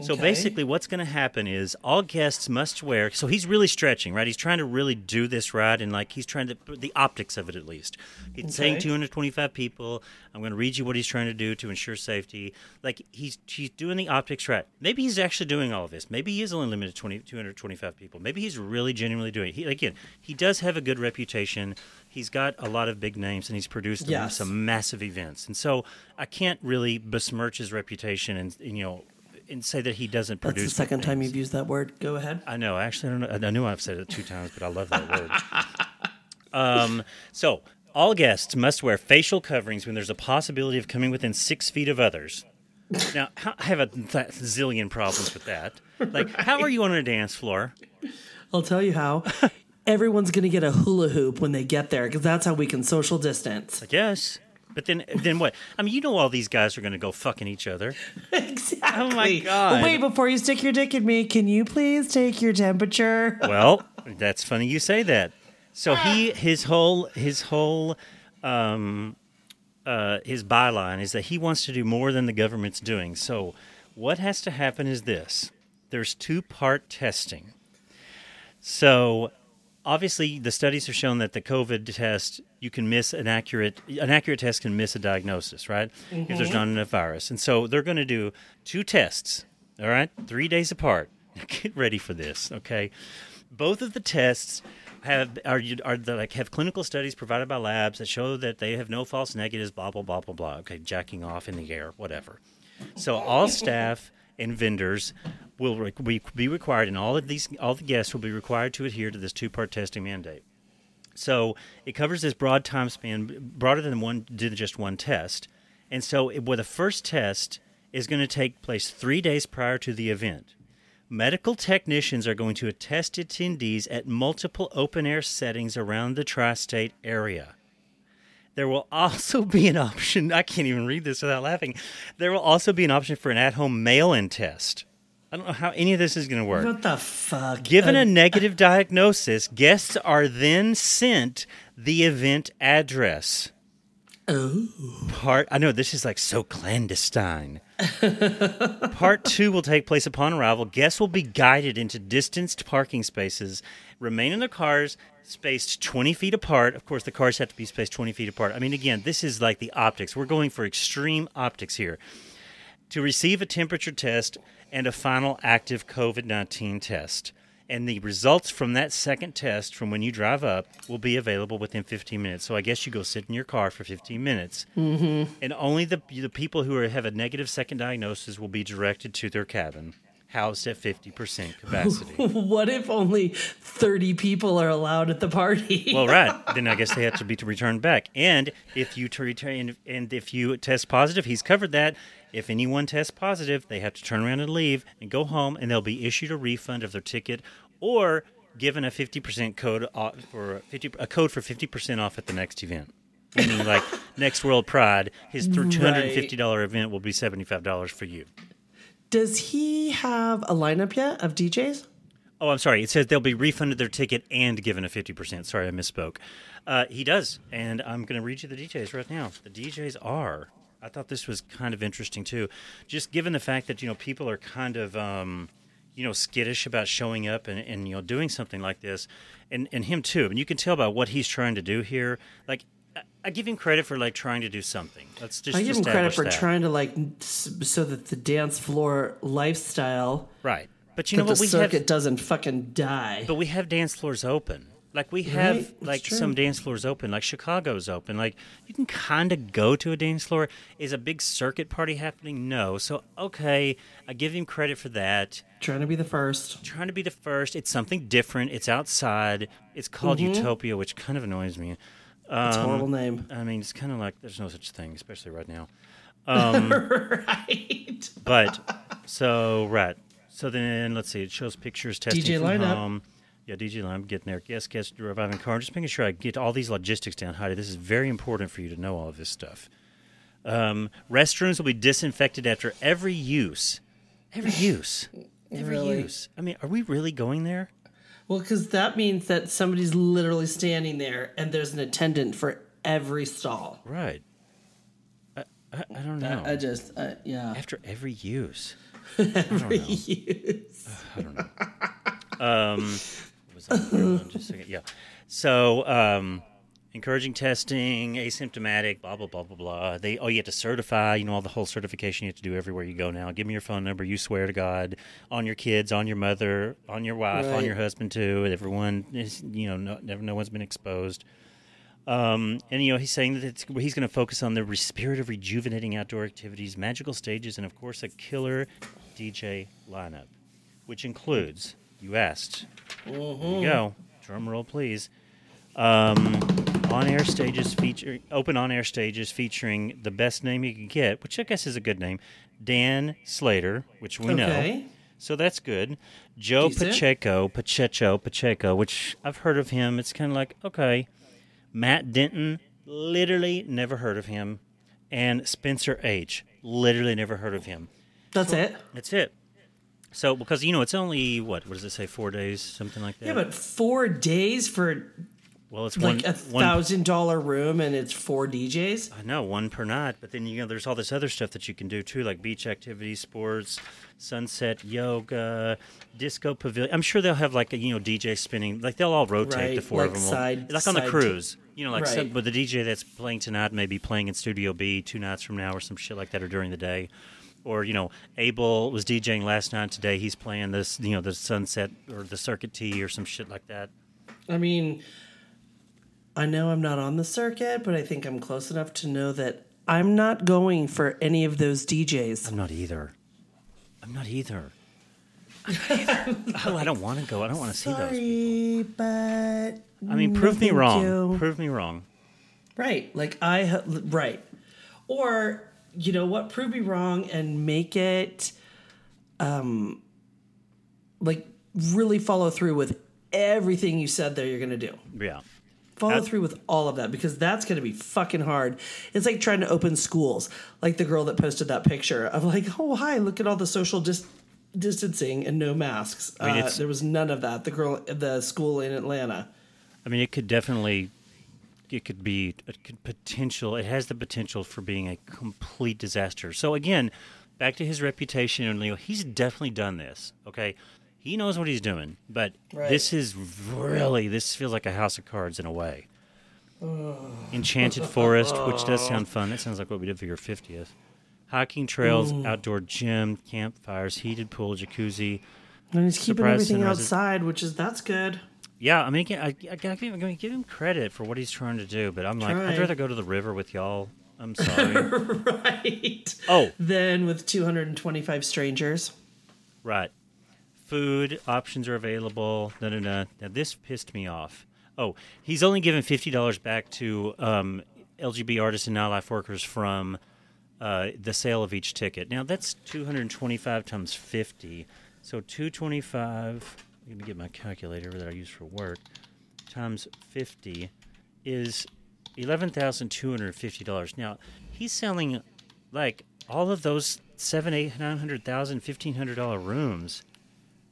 B: So
C: Okay.
B: basically, what's going to happen is all guests must wear. So he's really stretching, right? He's trying to really do this right, and like he's trying to the optics of it at least. He's saying 225 people. I'm going to read you what he's trying to do to ensure safety. Like he's he's doing the optics right. Maybe he's actually doing all of this. Maybe he is only limited to 20, 225 people. Maybe he's really genuinely doing it. He, again, he does have a good reputation. He's got a lot of big names, and he's produced
C: Yes.
B: some massive events. And so I can't really besmirch his reputation and you know and say that he doesn't
C: That's the second time you've used that word. Go ahead.
B: I know. Actually, I don't know. I knew I've said it two times, but I love that word. um, so all guests must wear facial coverings when there's a possibility of coming within six feet of others. Now, I have a th- zillion problems with that. Like, how are you on a dance floor?
C: I'll tell you how. Everyone's going to get a hula hoop when they get there because that's how we can social distance.
B: I guess. But then, then what? I mean, you know, all these guys are going to go fucking each other.
C: exactly.
B: Oh my God.
C: Well, wait, before you stick your dick in me, can you please take your temperature?
B: Well, that's funny you say that. So he his whole his whole um, uh, his byline is that he wants to do more than the government's doing. So what has to happen is this: there's two part testing. So obviously, the studies have shown that the COVID test you can miss an accurate an accurate test can miss a diagnosis, right? If there's mm-hmm. not enough virus, and so they're going to do two tests. All right, three days apart. Get ready for this, okay? Both of the tests have are are the, like have clinical studies provided by labs that show that they have no false negatives. Blah blah blah blah blah. Okay, jacking off in the air, whatever. So all staff and vendors will re- be, required, and all of these all the guests will be required to adhere to this two part testing mandate. So it covers this broad time span, broader than one than just one test. And so, it, well, the first test is going to take place three days prior to the event. Medical technicians are going to attest attendees at multiple open air settings around the tri state area. There will also be an option, I can't even read this without laughing. There will also be an option for an at home mail in test. I don't know how any of this is going to work.
C: What the fuck?
B: Given
C: Uh,
B: a negative diagnosis, guests are then sent the event address.
C: Oh.
B: Part I know this is like so clandestine. Part two will take place upon arrival. Guests will be guided into distanced parking spaces, remain in their cars spaced 20 feet apart. Of course, the cars have to be spaced 20 feet apart. I mean, again, this is like the optics. We're going for extreme optics here. To receive a temperature test and a final active COVID 19 test. And the results from that second test from when you drive up will be available within 15 minutes. So I guess you go sit in your car for 15 minutes.
C: Mm-hmm.
B: And only the, the people who are, have a negative second diagnosis will be directed to their cabin, housed at 50% capacity.
C: what if only 30 people are allowed at the party?
B: well, right. Then I guess they have to be to return back. And if you to return, and if you test positive, he's covered that. If anyone tests positive, they have to turn around and leave and go home, and they'll be issued a refund of their ticket or given a 50% code for 50 a code for 50% off at the next event. Meaning, like next World Pride, his th- $250 event will be $75 for you.
C: Does he have a lineup yet of DJs?
B: Oh, I'm sorry. It says they'll be refunded their ticket and given a 50%. Sorry, I misspoke. Uh, he does. And I'm going to read you the DJs right now. The DJs are. I thought this was kind of interesting, too. Just given the fact that, you know, people are kind of, um, you know, skittish about showing up and, and, you know, doing something like this. And, and him, too. And you can tell by what he's trying to do here. Like, I- give him credit for, like, trying to do something. Let's just
C: I give him credit for
B: that.
C: trying to like so that the dance floor lifestyle,
B: Right. But you know what?
C: the
B: We
C: circuit
B: have.
C: doesn't fucking die.
B: But we have dance floors open. Like we have
C: Right,
B: like some dance floors open, like Chicago's open. Like you can kind of go to a dance floor. Is a big circuit party happening? No. So okay, I give him credit for that.
C: Trying to be the first.
B: Trying to be the first. It's something different. It's outside. It's called
C: Mhm.
B: Utopia, which kind of annoys me.
C: It's a
B: Um,
C: horrible name.
B: I mean, it's kind of like there's no such thing, especially right now. Um,
C: right.
B: But so right. So then let's see. It shows pictures testing
C: DJ
B: from
C: lineup.
B: home. Yeah, DJ line. I'm getting there. Guest, guest, reviving car. I'm just making sure I get all these logistics down, Heidi. This is very important for you to know all of this stuff. Um, restrooms will be disinfected after every use. Every use. Every
C: Really?
B: use. I mean, are we really going there?
C: Well, because that means that somebody's literally standing there and there's an attendant for every stall.
B: Right. I, I, I don't know.
C: I, I just, uh, yeah.
B: After every use.
C: Every use.
B: I don't know. Um, what was on just a second. Yeah. So, um, encouraging testing, asymptomatic, blah blah blah blah blah. They oh, you have to certify. You know all the whole certification you have to do everywhere you go now. Give me your phone number. You swear to God on your kids, on your mother, on your wife, on your husband too. Everyone is you know no, never no one's been exposed. Um, and you know he's saying that it's, he's going to focus on the re- spirit of rejuvenating outdoor activities, magical stages, and of course a killer DJ lineup, which includes you asked. Here you go. Drum roll, please. Um, on-air stages feature open on-air stages featuring the best name you can get, which I guess is a good name, Dan Slater, which we know. So that's good. Joe
C: Decent.
B: Pacheco, Pacheco, Pacheco, which I've heard of him. It's kind of like okay. Matt Denton, literally never heard of him, and Spencer H, literally never heard of him.
C: That's it.
B: That's it. So because you know it's only what what does it say four days something like that.
C: Yeah, but four days for
B: well it's
C: like
B: one
C: a thousand dollar room and it's four DJs.
B: I know one per night, but then you know there's all this other stuff that you can do too, like beach activities, sports, sunset yoga, disco pavilion. I'm sure they'll have like a you know DJ spinning, like they'll all rotate
C: Right,
B: the four of them,
C: side-
B: like on the cruise. You know, like some,
C: Right.
B: but the DJ that's playing tonight may be playing in Studio B two nights from now or some shit like that, or during the day. Or you know, Abel was DJing last night. Today he's playing this, you know, the sunset or the circuit T or some shit like that.
C: I mean, I know I'm not on the circuit, but I think I'm close enough to know that I'm not going for any of those DJs.
B: I'm not either. I'm not either. I'm not either. oh, I don't want to go. I don't want to see those.
C: Sorry, but
B: I mean,
C: no,
B: prove me wrong.
C: you.
B: Prove me wrong.
C: Right. Like I ha- right. Or you know what? Prove me wrong and make it um like really follow through with everything you said there you're going to do.
B: Yeah.
C: Follow
B: That-
C: through with all of that because that's going to be fucking hard. It's like trying to open schools. Like the girl that posted that picture of like, "Oh, hi, look at all the social dis- distancing and no masks."
B: I mean,
C: uh, there was none of that. The girl the school in Atlanta.
B: I mean, it could definitely, it could be a could potential. It has the potential for being a complete disaster. So again, back to his reputation and Leo, he's definitely done this. Okay, he knows what he's doing, but
C: Right.
B: this is really this feels like a house of cards in a way. Enchanted Forest, which does sound fun. That sounds like what we did for your fiftieth. Hiking trails,
C: Ooh.
B: outdoor gym, campfires, heated pool, jacuzzi.
C: And he's keeping everything
B: sunrises.
C: outside, which is that's good.
B: Yeah, I mean, I, I, I give, I'm give him credit for what he's trying to do, but I'm like, I'd rather go to the river with y'all. I'm sorry.
C: right.
B: oh,
C: Then with 225 strangers.
B: right. Food options are available. No, no, no. Now this pissed me off. Oh, he's only given fifty dollars back to um, LGB artists and nightlife workers from uh, the sale of each ticket. Now that's two hundred twenty-five times fifty. So two twenty-five. Let me get my calculator that I use for work. Times fifty is eleven thousand two hundred fifty dollars. Now he's selling like all of those seven, eight, nine hundred thousand, fifteen hundred dollar rooms,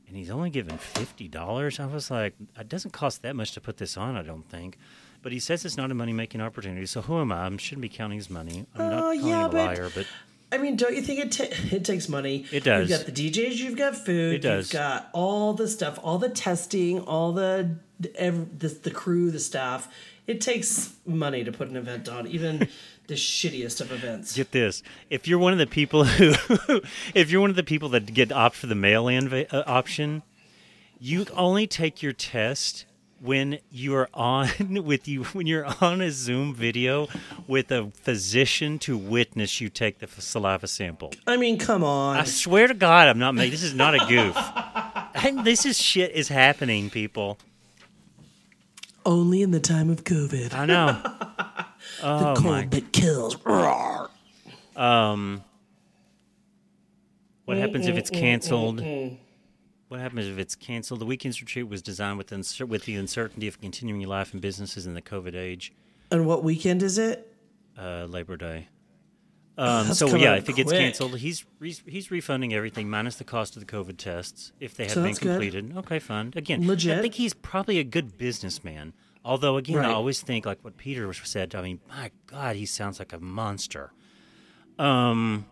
B: and he's only given fifty dollars. I was like, it doesn't cost that much to put this on, I don't think. But he says it's not a money making opportunity. So who am I? I shouldn't be counting his money. I'm not
C: Oh,
B: calling
C: yeah,
B: him a
C: but-
B: liar, but
C: I mean, don't you think it ta- it takes money?
B: It does.
C: You've got the DJs, you've got food,
B: It does.
C: you've got all the stuff, all the testing, all the ev- the, the crew, the staff. It takes money to put an event on, even the shittiest of events.
B: Get this: if you're one of the people who, if you're one of the people that get opt for the mail-in va- uh, option, you only take your test when you are on with you when you're on a Zoom video with a physician to witness you take the f- saliva sample.
C: I mean, come on.
B: I swear to God, I'm not making this is not a goof. and this is shit is happening, people.
C: Only in the time of COVID.
B: I know.
C: The
B: oh
C: cold
B: my
C: that kills. Roar.
B: Um, what
C: Mm,
B: happens if
C: mm,
B: it's
C: mm,
B: canceled? What happens if it's canceled? The weekend's retreat was designed with, uncer- with the uncertainty of continuing life and businesses in the COVID age.
C: And what weekend is it?
B: Uh, Labor Day. Um,
C: That's
B: so yeah, if it gets
C: quick.
B: canceled, he's he's he's refunding everything minus the cost of the COVID tests if they have
C: So
B: been
C: that's good.
B: completed. Okay, fine. Again,
C: Legit.
B: I think he's probably a good businessman. Although again,
C: Right.
B: I always think like what Peter said. I mean, my God, he sounds like a monster. Um,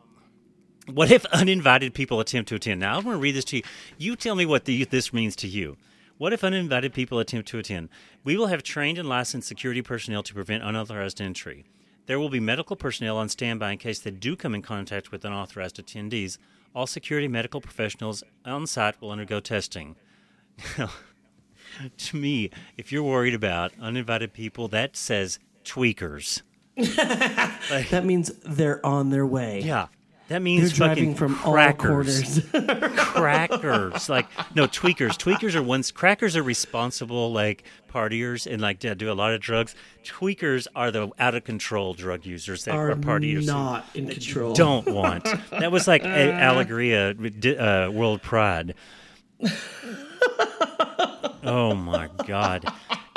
B: what if uninvited people attempt to attend? Now I want to read this to you. You tell me what the, this means to you. What if uninvited people attempt to attend? We will have trained and licensed security personnel to prevent unauthorized entry. There will be medical personnel on standby in case they do come in contact with unauthorized attendees. All security medical professionals on site will undergo testing. to me, if you're worried about uninvited people, that says tweakers.
C: That means they're on their way.
B: Yeah. That
C: They're
B: means
C: driving
B: fucking
C: from all
B: crackers.
C: quarters.
B: crackers. Like no tweakers. Tweakers are ones. Crackers are responsible like partiers and like do a lot of drugs. Tweakers are the out of control drug users that are,
C: Are
B: partiers.
C: not in control.
B: Don't want. That was like a- Alegria uh, World Pride. Oh my god.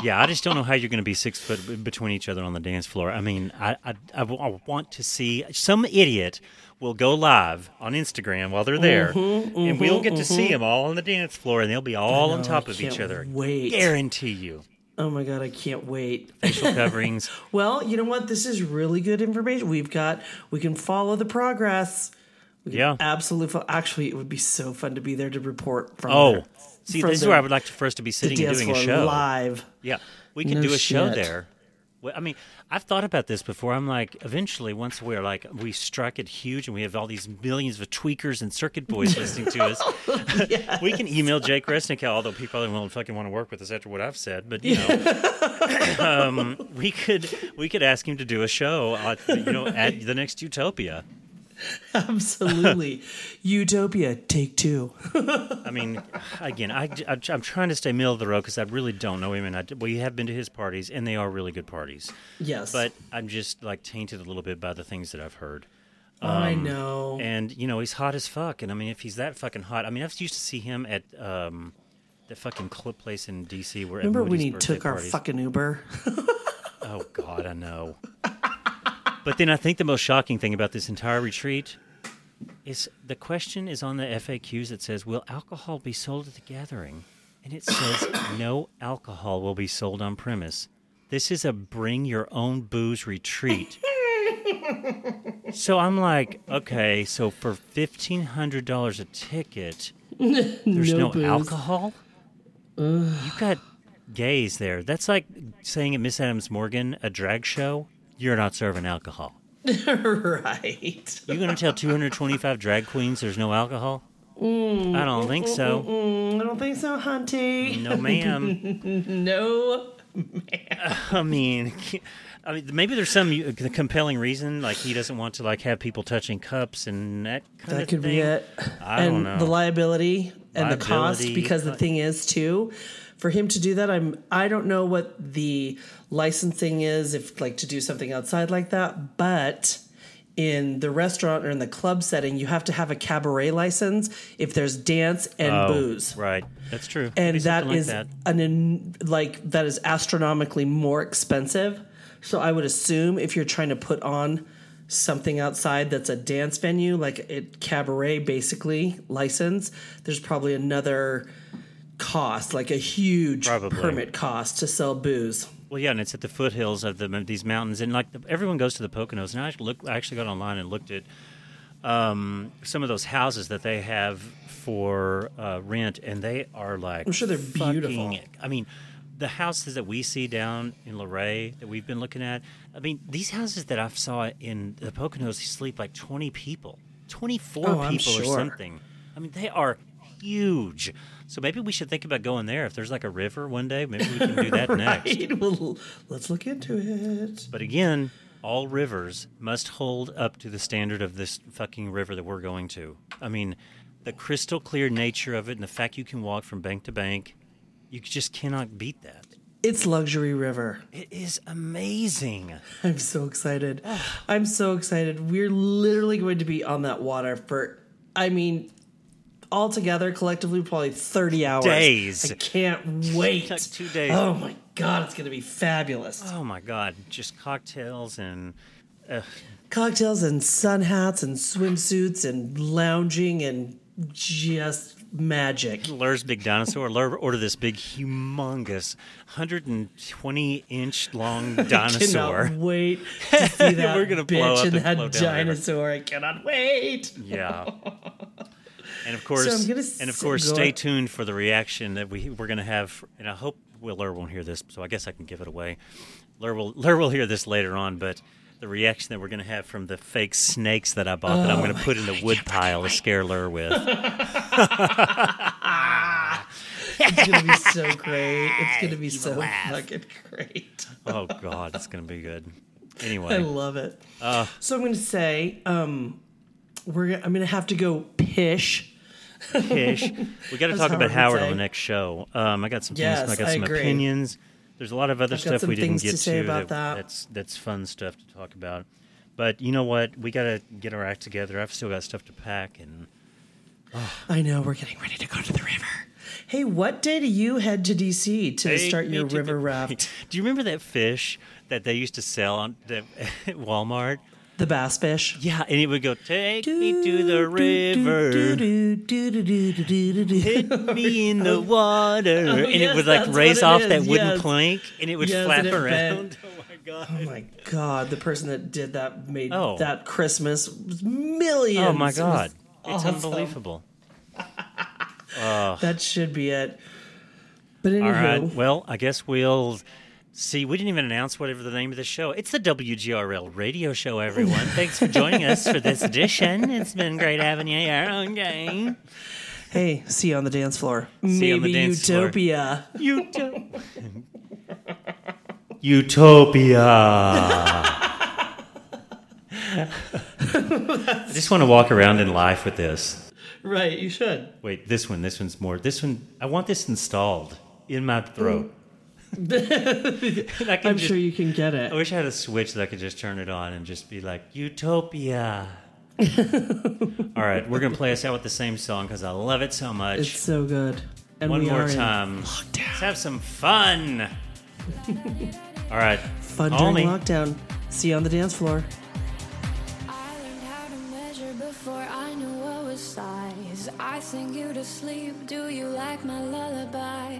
B: Yeah, I just don't know how you're going to be six foot between each other on the dance floor. I mean, I I want to see some idiot will go live on Instagram while they're there,
C: Mhm,
B: and we'll
C: mhm,
B: get to see
C: mhm.
B: them all on the dance floor, and they'll be all on top
C: I
B: of each other.
C: wait.
B: Guarantee you.
C: Oh my god, I can't wait.
B: Facial coverings.
C: well, you know what? This is really good information. We've got we can follow the progress. We
B: Yeah.
C: absolutely. Actually, it would be so fun to be there to report from.
B: Oh,
C: there.
B: See, this is where I would like to, for us to be sitting and doing a show
C: live.
B: Yeah, we could
C: No
B: do a show
C: shit.
B: there. I mean, I've thought about this before. I'm like, eventually, once we're like, we strike it huge, and we have all these millions of tweakers and circuit boys listening to us. we can email Jake Resnicow, although he probably won't fucking want to work with us after what I've said. But you know, um, we could we could ask him to do a show, at, you know, at the next Utopia.
C: Absolutely, Utopia take two.
B: I mean, again, I, am trying to stay middle of the road because I really don't know him, and I, we have been to his parties, and they are really good parties.
C: Yes.
B: but I'm just like tainted a little bit by the things that I've heard.
C: I
B: Um,
C: know.
B: and you know he's hot as fuck, and I mean, if he's that fucking hot, I mean, I used to see him at um, the fucking clip place in D.C. Where
C: Remember when he took our
B: parties.
C: fucking Uber?
B: Oh God, I know. But then I think the most shocking thing about this entire retreat is the question is on the FAQs. that says, "Will alcohol be sold at the gathering?" And it says, "No alcohol will be sold on premise." This is a bring your own booze retreat. so I'm like, okay, so for fifteen hundred dollars a ticket, there's
C: No
B: no, alcohol. You've got gays there. That's like saying at Miss Adams Morgan, a drag show, you're not serving alcohol.
C: right.
B: You're going to tell 225 drag queens there's no alcohol?
C: Mm,
B: I don't think so.
C: mm, I don't think so, Hunty.
B: No, ma'am.
C: no. Ma'am.
B: I mean, I mean, maybe there's some uh, compelling reason, like he doesn't want to like have people touching cups and that kind of thing.
C: That could
B: thing.
C: be it.
B: I
C: and
B: don't know.
C: the liability and the cost, because the
B: uh,
C: thing is too, for him to do that, I'm I don't know what the licensing is if like to do something outside like that, but in the restaurant or in the club setting, you have to have a cabaret license if there's dance and
B: Oh,
C: booze.
B: Right. That's true.
C: and that
B: like
C: is
B: that.
C: an in, like that is astronomically more expensive. So I would assume if you're trying to put on something outside that's a dance venue, like a cabaret, basically license, there's probably another cost, like a huge
B: Probably.
C: permit cost to sell booze.
B: Well, yeah, and it's at the foothills of the, these mountains, and like the, everyone goes to the Poconos. And I actually, look, I actually got online and looked at um, some of those houses that they have for uh, rent, and they are like
C: I'm sure they're
B: fucking-
C: beautiful.
B: I mean, the houses that we see down in Luray that we've been looking at. I mean, these houses that I've saw in the Poconos sleep like twenty people, twenty four
C: Oh, I'm
B: people or something. I mean, they are huge. So maybe we should think about going there. If there's like a river one day, maybe we can do that next.
C: Right? Well, let's look into it.
B: But again, all rivers must hold up to the standard of this fucking river that we're going to. I mean, the crystal clear nature of it and the fact you can walk from bank to bank, you just cannot beat that.
C: It's luxury river.
B: It is amazing.
C: I'm so excited. I'm so excited. We're literally going to be on that water for, I mean, all together, collectively, probably 30 hours.
B: Days.
C: I can't wait.
B: Like two days.
C: Oh my God, it's going to be fabulous.
B: Oh my god, just cocktails and uh,
C: cocktails and sun hats and swimsuits and lounging and just magic.
B: Lur's big dinosaur. Lur ordered this big, humongous, 120 inch long dinosaur.
C: Cannot wait to see that
B: We're gonna blow
C: bitch
B: up
C: and
B: and
C: that
B: float down the river.
C: dinosaur. I cannot wait.
B: Yeah. And of course,
C: gonna
B: and of course, stay
C: on.
B: tuned for the reaction that we we're going to have. And I hope Will Lur won't hear this, so I guess I can give it away. Lur will Lur will hear this later on, but the reaction that we're going to have from the fake snakes that I bought that I'm
C: Oh
B: going to put in the wood pile to scare Lur with.
C: It's gonna be so great. It's gonna be so fucking great.
B: oh God, it's going to be good. Anyway.
C: I love it.
B: uh,
C: So I'm gonna say, um, we're gonna, I'm gonna have to go pish.
B: Pish. We got to
C: As
B: talk about
C: Howard would
B: on the next show. Um, I got some
C: Yes,
B: things. I got
C: I
B: some
C: agree.
B: opinions. There's a lot of other
C: I've
B: stuff we didn't get
C: to say about that.
B: That's that's fun stuff to talk about. But you know what? We got to get our act together. I've still got stuff to pack, and
C: I know we're getting ready to go to the river. Hey, what day do you head to DC to
B: Take
C: start your river
B: the-
C: raft?
B: Do you remember that fish that they used to sell on the, at Walmart?
C: The bass fish.
B: Yeah, and it would go, "Take me to the river, hit me in the water,"
C: Oh,
B: and
C: yes,
B: it would like
C: that's
B: raise
C: what it
B: off
C: is,
B: that wooden
C: yes.
B: plank, and it would
C: Yes,
B: flap
C: and it
B: around.
C: bent.
B: Oh my god!
C: Oh my god, the person that did that made
B: Oh.
C: that Christmas was millions.
B: Oh my
C: It was
B: god! It's
C: awesome.
B: unbelievable.
C: That should be it. But anywho,
B: All right. Well, I guess we'll see. We didn't even announce whatever the name of the show. It's the WGRL radio show, everyone. Thanks for joining us for this edition. It's been great having you here. Okay.
C: hey, see you on the dance floor.
B: See you on the
C: Maybe
B: dance floor.
C: Utopia.
B: Utopia. Utopia. I just want to walk around in life with this.
C: Right, you should.
B: Wait, this one. This one's more. This one. I want this installed in my throat. And I can
C: I'm
B: just-
C: sure you can get it.
B: I wish I had a switch that I could just turn it on and just be like, Utopia. All right, we're going to play us out with the same song because I love it so much.
C: It's so good. And
B: One
C: we
B: more
C: are in
B: time. Let's have some fun. All right.
C: Fun
B: Call
C: during
B: me.
C: lockdown. See you on the dance floor.
A: I learned how to measure before I knew what was size. I sing you to sleep. Do you like my lullaby?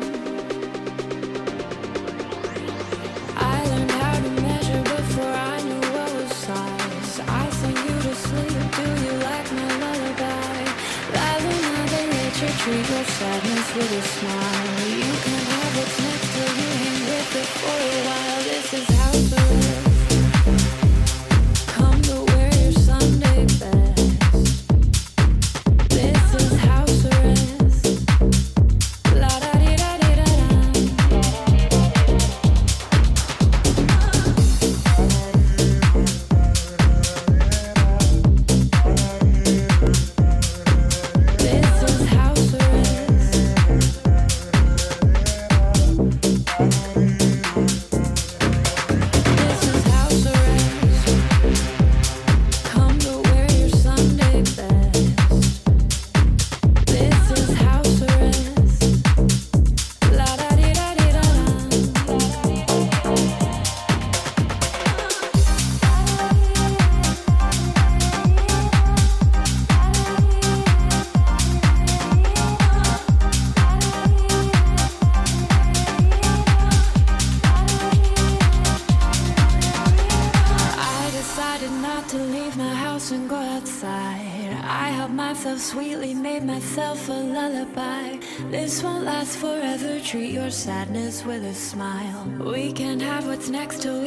A: Treat your sadness with a smile. Next till